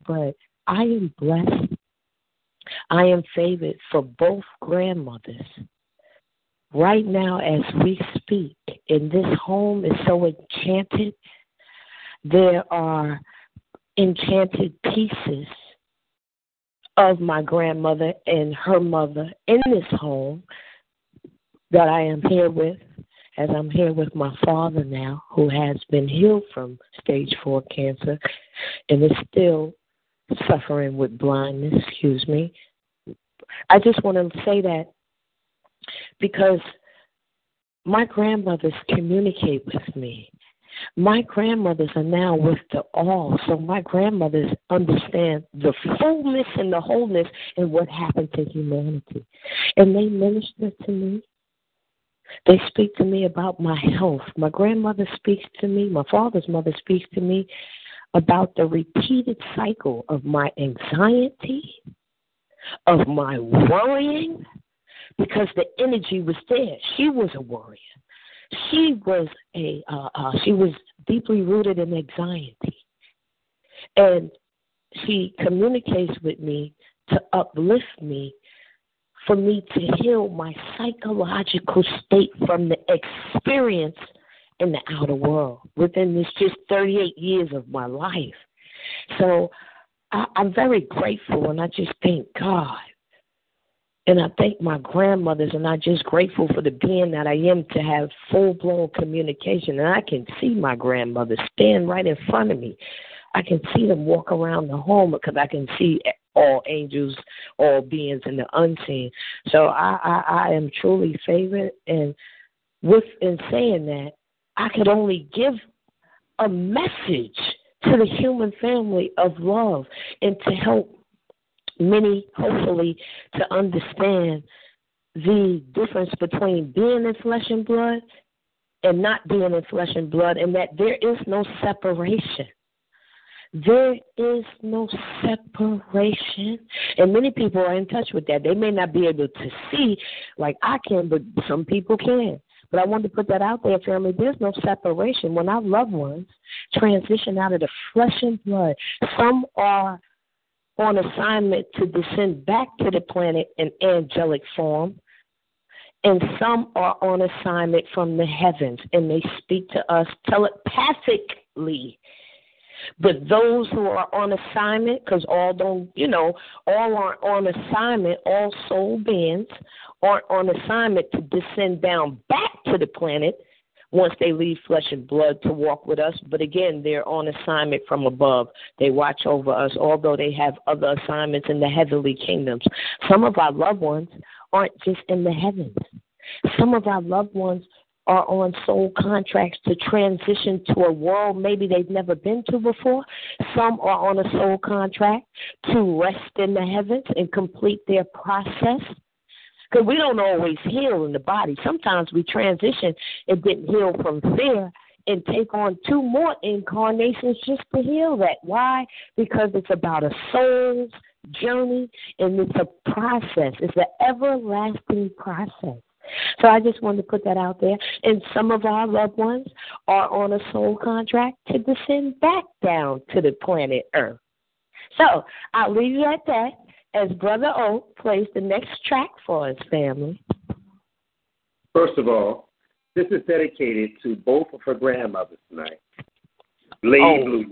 But I am blessed. I am favored for both grandmothers. Right now, as we speak, and this home is so enchanted, there are enchanted pieces of my grandmother and her mother in this home that I am here with, as I'm here with my father now, who has been healed from stage four cancer and is still suffering with blindness, excuse me. I just want to say that because my grandmothers communicate with me. My grandmothers are now with the all, so my grandmothers understand the fullness and the wholeness and what happened to humanity. And they minister to me. They speak to me about my health. My grandmother speaks to me, my father's mother speaks to me about the repeated cycle of my anxiety, of my worrying, because the energy was there. She was a warrior. She was a uh, uh, she was deeply rooted in anxiety, and she communicates with me to uplift me, for me to heal my psychological state from the experience in the outer world within this just 38 years of my life. So I, I'm very grateful, and I just thank God and I thank my grandmothers, and I'm just grateful for the being that I am to have full blown communication. And I can see my grandmother stand right in front of me. I can see them walk around the home because I can see all angels, all beings in the unseen. So I, I, I am truly favored. And with in saying that, I could only give a message to the human family of love and to help many, hopefully, to understand the difference between being in flesh and blood and not being in flesh and blood, and that there is no separation. There is no separation. And many people are in touch with that. They may not be able to see like I can, but some people can. But I want to put that out there, family. There's no separation. When our loved ones transition out of the flesh and blood, some are on assignment to descend back to the planet in angelic form, and some are on assignment from the heavens, and they speak to us telepathically. But those who are on assignment, because all don't, you know, all aren't on assignment, all soul beings aren't on assignment to descend down back to the planet once they leave flesh and blood to walk with us. But again, they're on assignment from above. They watch over us, although they have other assignments in the heavenly kingdoms. Some of our loved ones aren't just in the heavens. Some of our loved ones are on soul contracts to transition to a world maybe they've never been to before. Some are on a soul contract to rest in the heavens and complete their process because we don't always heal in the body. Sometimes we transition and didn't heal from fear and take on two more incarnations just to heal that. Why? Because it's about a soul's journey and it's a process. It's an everlasting process. So I just wanted to put that out there. And some of our loved ones are on a soul contract to descend back down to the planet Earth. So I'll leave you at that as Brother Oak plays the next track for his family. First of all, this is dedicated to both of her grandmothers tonight. Lady oh. Blue.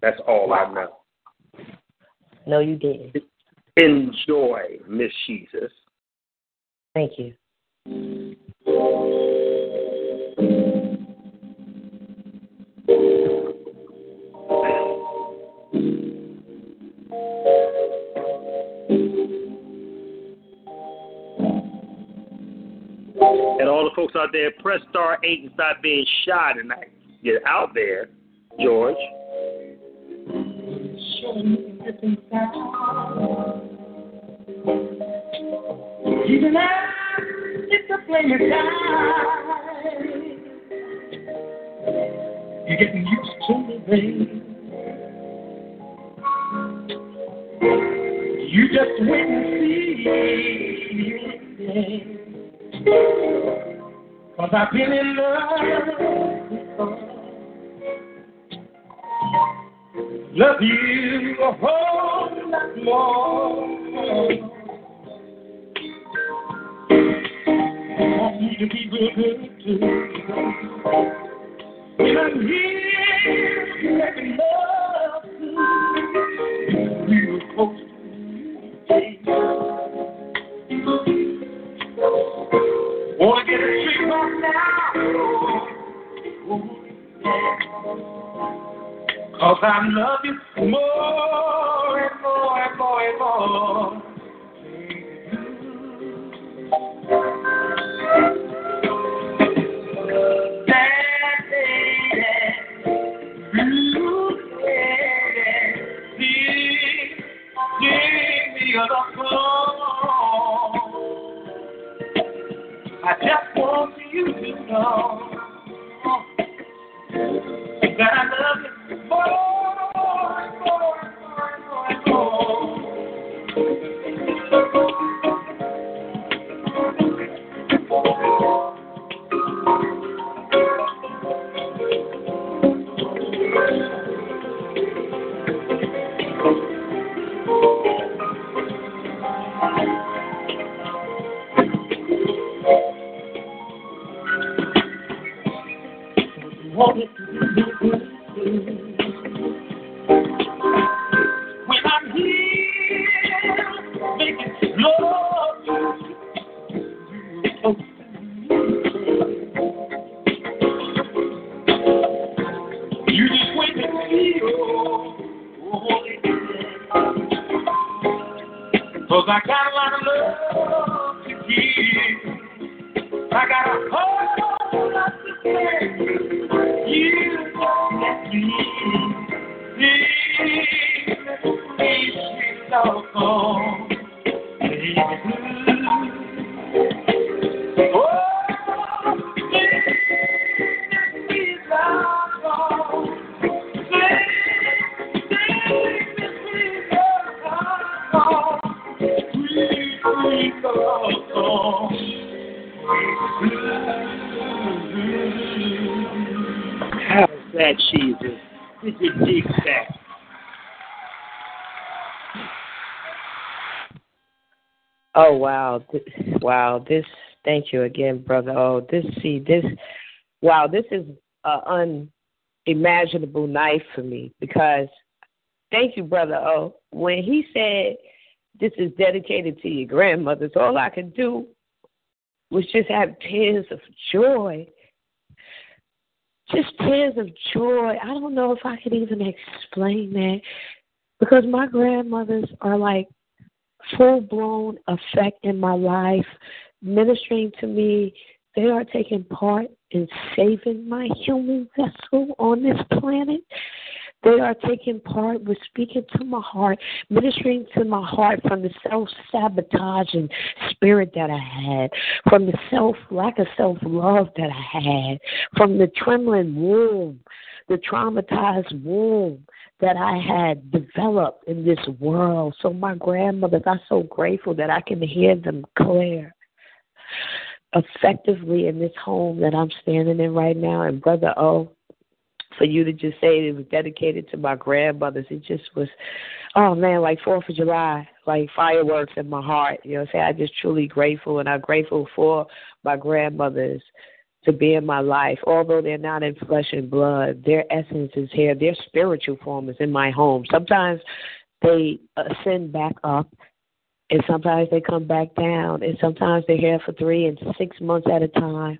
That's all I know. No, you didn't. Enjoy, Miss Shesus. Thank you. Folks out there, press star eight and stop being shy tonight. Get out there, George. You're getting used to. You just wait and see. Cause I've been in love before. Love you a whole lot more. want me to be real good to To be. When I'm here, making love to you. You just wait and oh, oh. Cause I got wow, wow! This, thank you again, brother. Oh, this, see, this, wow! This is an unimaginable night for me because, thank you, brother. Oh, when he said this is dedicated to your grandmothers, all I could do was just have tears of joy, just tears of joy. I don't know if I could even explain that because my grandmothers are like full blown effect in my life, ministering to me. They are taking part in saving my human vessel on this planet. They are taking part with speaking to my heart, ministering to my heart from the self sabotaging spirit that I had, from the self lack of self love that I had, from the trembling womb, the traumatized womb that I had developed in this world. So my grandmothers, I'm so grateful that I can hear them clear effectively in this home that I'm standing in right now. And brother O, for you to just say it was dedicated to my grandmothers, it just was oh man, like Fourth of July, like fireworks in my heart. You know saying? I'm just truly grateful and I'm grateful for my grandmothers to be in my life. Although they're not in flesh and blood, their essence is here. Their spiritual form is in my home. Sometimes they uh, ascend back up, and sometimes they come back down, and sometimes they're here for three and six months at a time.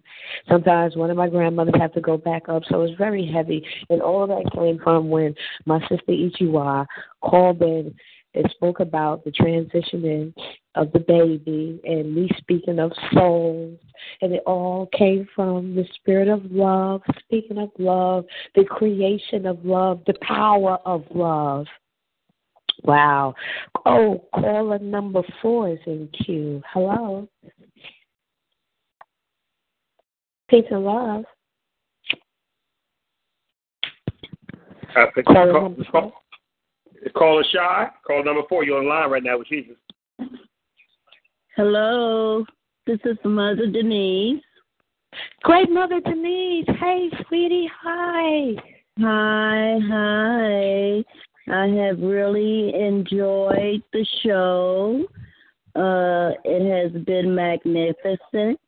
Sometimes one of my grandmothers have to go back up, so it's very heavy. And all of that came from when my sister Ichiwa called in and spoke about the transition transitioning of the baby and me speaking of souls. And it all came from the spirit of love, speaking of love, the creation of love, the power of love. Wow. Oh, caller number four is in queue. Hello. Peace and love. Uh, caller number four. Caller Shy. Call number four. You're online right now with Shesus. Hello. This is Mother Denise. Great Mother Denise. Hey, sweetie. Hi. Hi, hi. I have really enjoyed the show. Uh, it has been magnificent,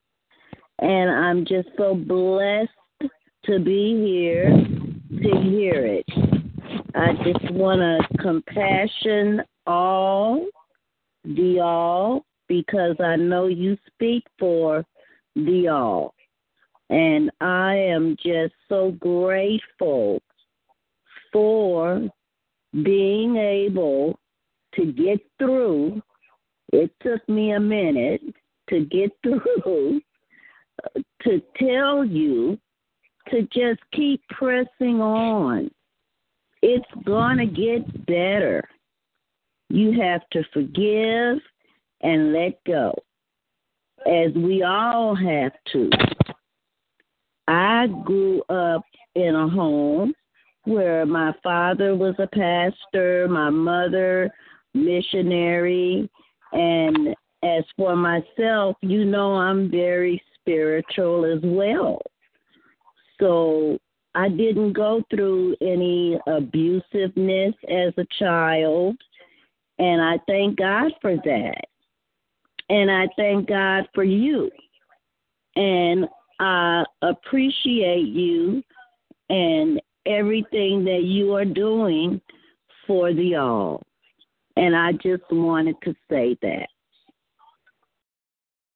and I'm just so blessed to be here to hear it. I just want to compassion all, the all, because I know you speak for the all. And I am just so grateful for being able to get through. It took me a minute to get through to tell you to just keep pressing on. It's going to get better. You have to forgive and let go, as we all have to. I grew up in a home where my father was a pastor, my mother missionary, and as for myself, you know I'm very spiritual as well. So I didn't go through any abusiveness as a child, and I thank God for that. And I thank God for you. And I appreciate you and everything that you are doing for the all. And I just wanted to say that.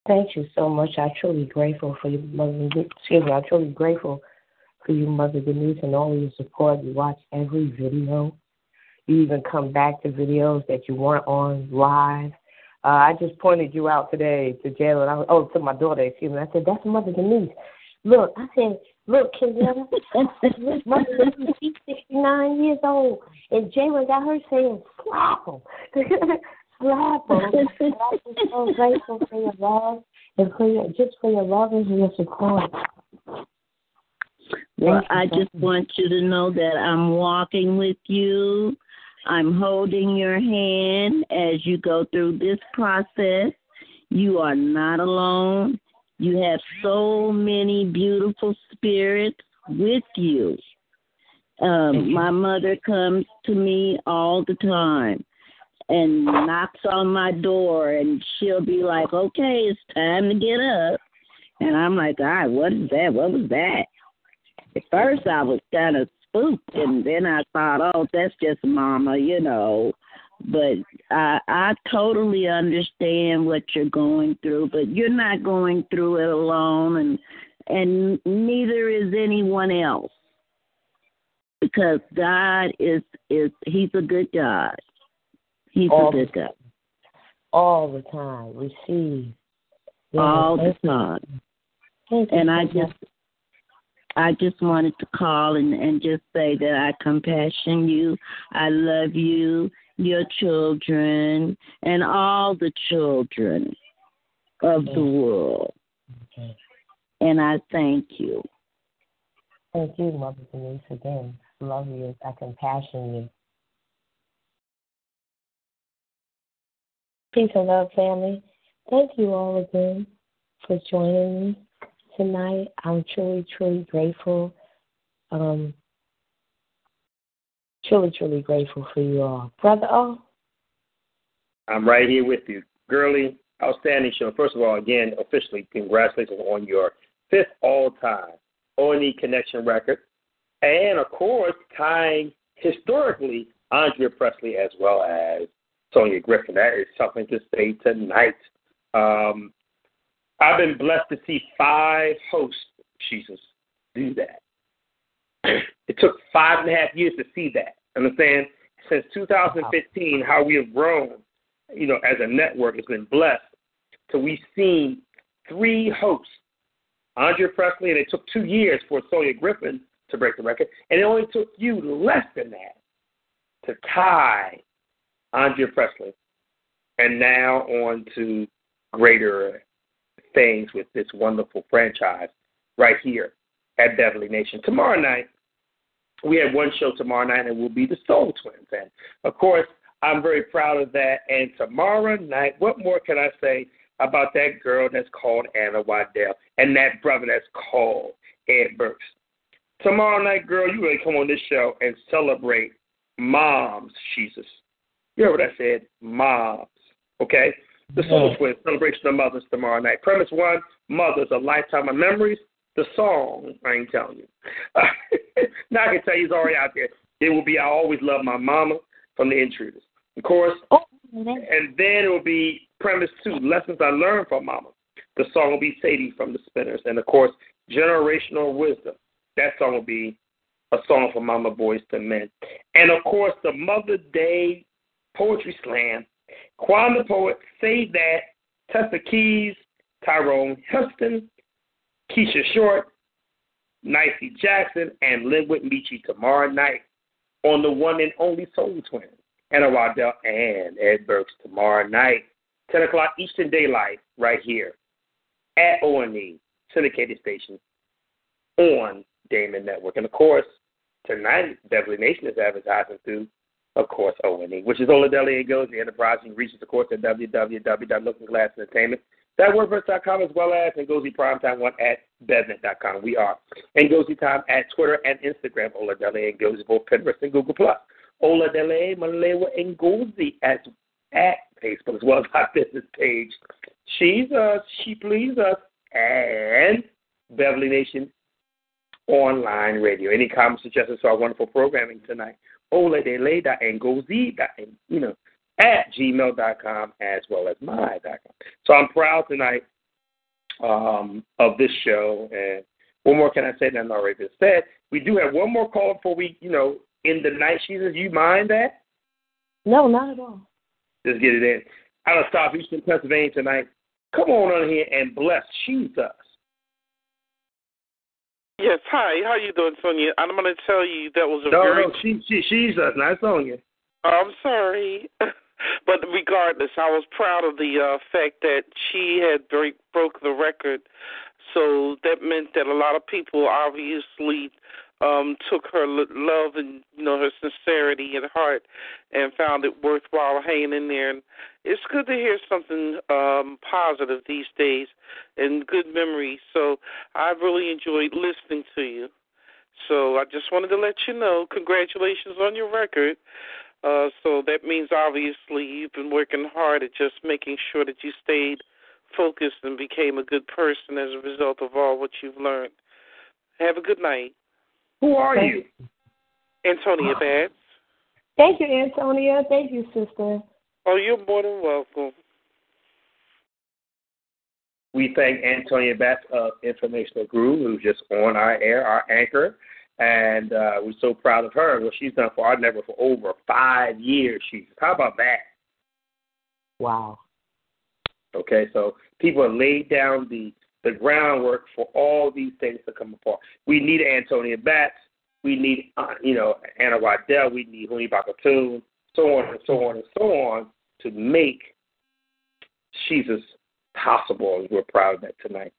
Thank you so much. I'm truly grateful for you, Mother. Excuse me. I'm truly grateful for you, Mother Denise, and all your support. You watch every video. You even come back to videos that you weren't on live. Uh, I just pointed you out today to Jalen. I oh, to my daughter, excuse me. I said, that's Mother Denise. Look, I said, look, Kendra, Mother Denise, she's 69 years old. And Jalen got her saying, slap him. slap him. and I'm just so grateful for your love and for your, just for your love and your support. Well, I just want you to know that I'm walking with you. I'm holding your hand as you go through this process. You are not alone. You have so many beautiful spirits with you. Um, my mother comes to me all the time and knocks on my door, and she'll be like, "Okay, it's time to get up." And I'm like, "All right, what is that? What was that?" At first, I was kind of and then I thought, "Oh, that's just Mama," you know but I I totally understand what you're going through, but you're not going through it alone and and neither is anyone else. Because God is is he's a good God. He's all a good God. All the time. Receive. Yeah, all the time. And I just I just wanted to call and, and just say that I compassion you. I love you your children and all the children of the world. And I thank you. Thank you, Mother Denise, again. Love you. I compassion you. Peace and love, family. Thank you all again for joining me tonight. I'm truly, truly grateful um, truly, truly grateful for you all. Brother O? I'm right here with you. Girly, outstanding show. First of all, again, officially, congratulations on your fifth all time O.N.E Connection record, and of course tying historically Andrea Presley as well as Sonia Griffin. That is something to say tonight. Um, I've been blessed to see five hosts, Shesus, do that. It took five and a half years to see that. Understand? Since 2015, how we have grown, you know, as a network has been blessed. So we've seen three hosts, Andrea Presley, and it took two years for Sonya Griffin to break the record, and it only took you less than that to tie Andrea Presley, and now on to greater things with this wonderful franchise right here at Beverly Nation. Tomorrow night, we have one show tomorrow night, and it will be the Soul Twins. And of course, I'm very proud of that. And tomorrow night, what more can I say about that girl that's called Anna Waddell and that brother that's called Ed Burks? Tomorrow night, girl, you really come on this show and celebrate moms, Shesus. You heard what I said? Moms. Okay? The Soul Twins celebration of mothers tomorrow night. Premise one, mothers, a lifetime of memories. The song, I ain't telling you. now I can tell you it's already out there. It will be I Always Love My Mama from the Intruders. Of course. Oh, and then it will be premise two, Lessons I Learned from Mama. The song will be Sadie from the Spinners. And of course, Generational Wisdom. That song will be a song for Mama Boyz II Men. And of course, the Mother Day Poetry Slam. Quan the Poet, Say That, Tessa Keys, Tyrone Huston, Keisha Short, Nicey Jackson, and Linwood Michi tomorrow night on the one and only Soul Twins. Anna Waddell and Ed Burks tomorrow night, 10 o'clock Eastern Daylight, right here at O.N.E, syndicated station on Damon Network. And of course, tonight, Beverly Nation is advertising through, of course, O.N.E, which is Oladele and Goes, the enterprising reaches, of course, at www.lookingglassentertainment. That WordPress.com as well as Ngozi Primetime One at BevNat.com. We are Ngozi Time at Twitter and Instagram, Oladele and Ngozi, both Pinterest and Google Plus. Oladele Malewa Ngozi at at Facebook as well as our business page. She's us, she please us, and Beverly Nation Online Radio. Any comments, suggestions to our wonderful programming tonight? Oladele.ngozi, you know, at gmail.com as well as my.com. So I'm proud tonight um, of this show. And what more can I say than already been said? We do have one more call before we, you know, in the night, Shesus. You mind that? No, not at all. Just get it in. Out of Southeastern Pennsylvania tonight. Come on on here and bless Shesus. Yes, hi. How you doing, Sonia? I'm going to tell you that was a no, very. No, she, she, she's us, not Sonia. I'm sorry. but regardless, I was proud of the uh, fact that she had break, broke the record. So that meant that a lot of people obviously um, took her love and you know her sincerity and heart and found it worthwhile hanging in there. And it's good to hear something um, positive these days and good memories. So I've really enjoyed listening to you. So I just wanted to let you know, congratulations on your record. Uh, so that means obviously you've been working hard at just making sure that you stayed focused and became a good person as a result of all what you've learned. Have a good night. Who are Thank you? Antonia Batts. Thank you, Antonia. Thank you, sister. Oh, you're more than welcome. We thank Antonia Batts of Informational Guru, who's just on our air, our anchor. And uh, we're so proud of her. and What she's done for our network for over five years. She's how about that? Wow. Okay, so people have laid down the the groundwork for all these things to come apart. We need Antonia Batts. We need, uh, you know, Anna Waddell. We need Huni Bakatoon, so on and so on and so on to make Shesus possible. And we're proud of that tonight.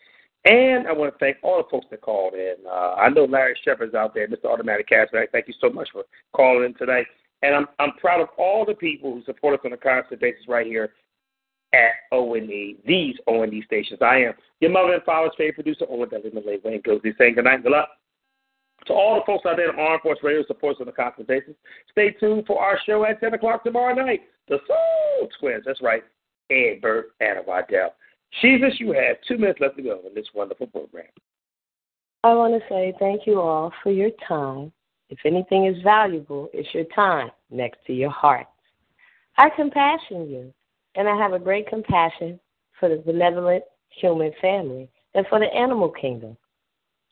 And I want to thank all the folks that called in. Uh, I know Larry Shepard's out there, Mr. Automatic Cashback. Thank you so much for calling in tonight. And I'm I'm proud of all the people who support us on a constant basis right here at O.N.E, these O.N.E stations. I am your mother and father's favorite producer, Owen Dudley Malay Wayne goes saying good night and good luck. To all the folks out there in Armed Force Radio supports on constant basis, stay tuned for our show at 10 o'clock tomorrow night. The Soul Twins. That's right. Ed, Bert, Anna Waddell. Shesus, you have two minutes left to go in this wonderful program. I want to say thank you all for your time. If anything is valuable, it's your time next to your heart. I compassion you, and I have a great compassion for the benevolent human family and for the animal kingdom.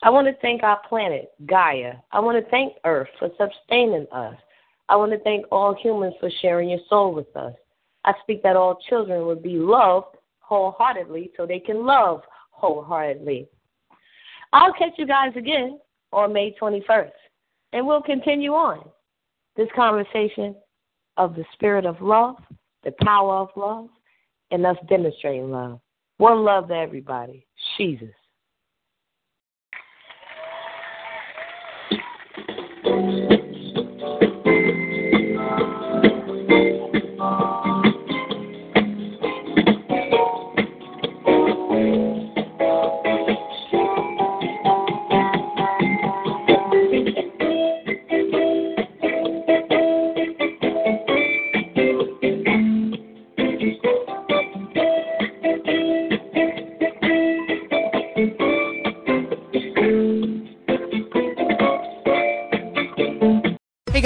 I want to thank our planet, Gaia. I want to thank Earth for sustaining us. I want to thank all humans for sharing your soul with us. I speak that all children would be loved wholeheartedly so they can love wholeheartedly. I'll catch you guys again on May 21st, and we'll continue on this conversation of the spirit of love, the power of love, and us demonstrating love. One love to everybody. Shesus.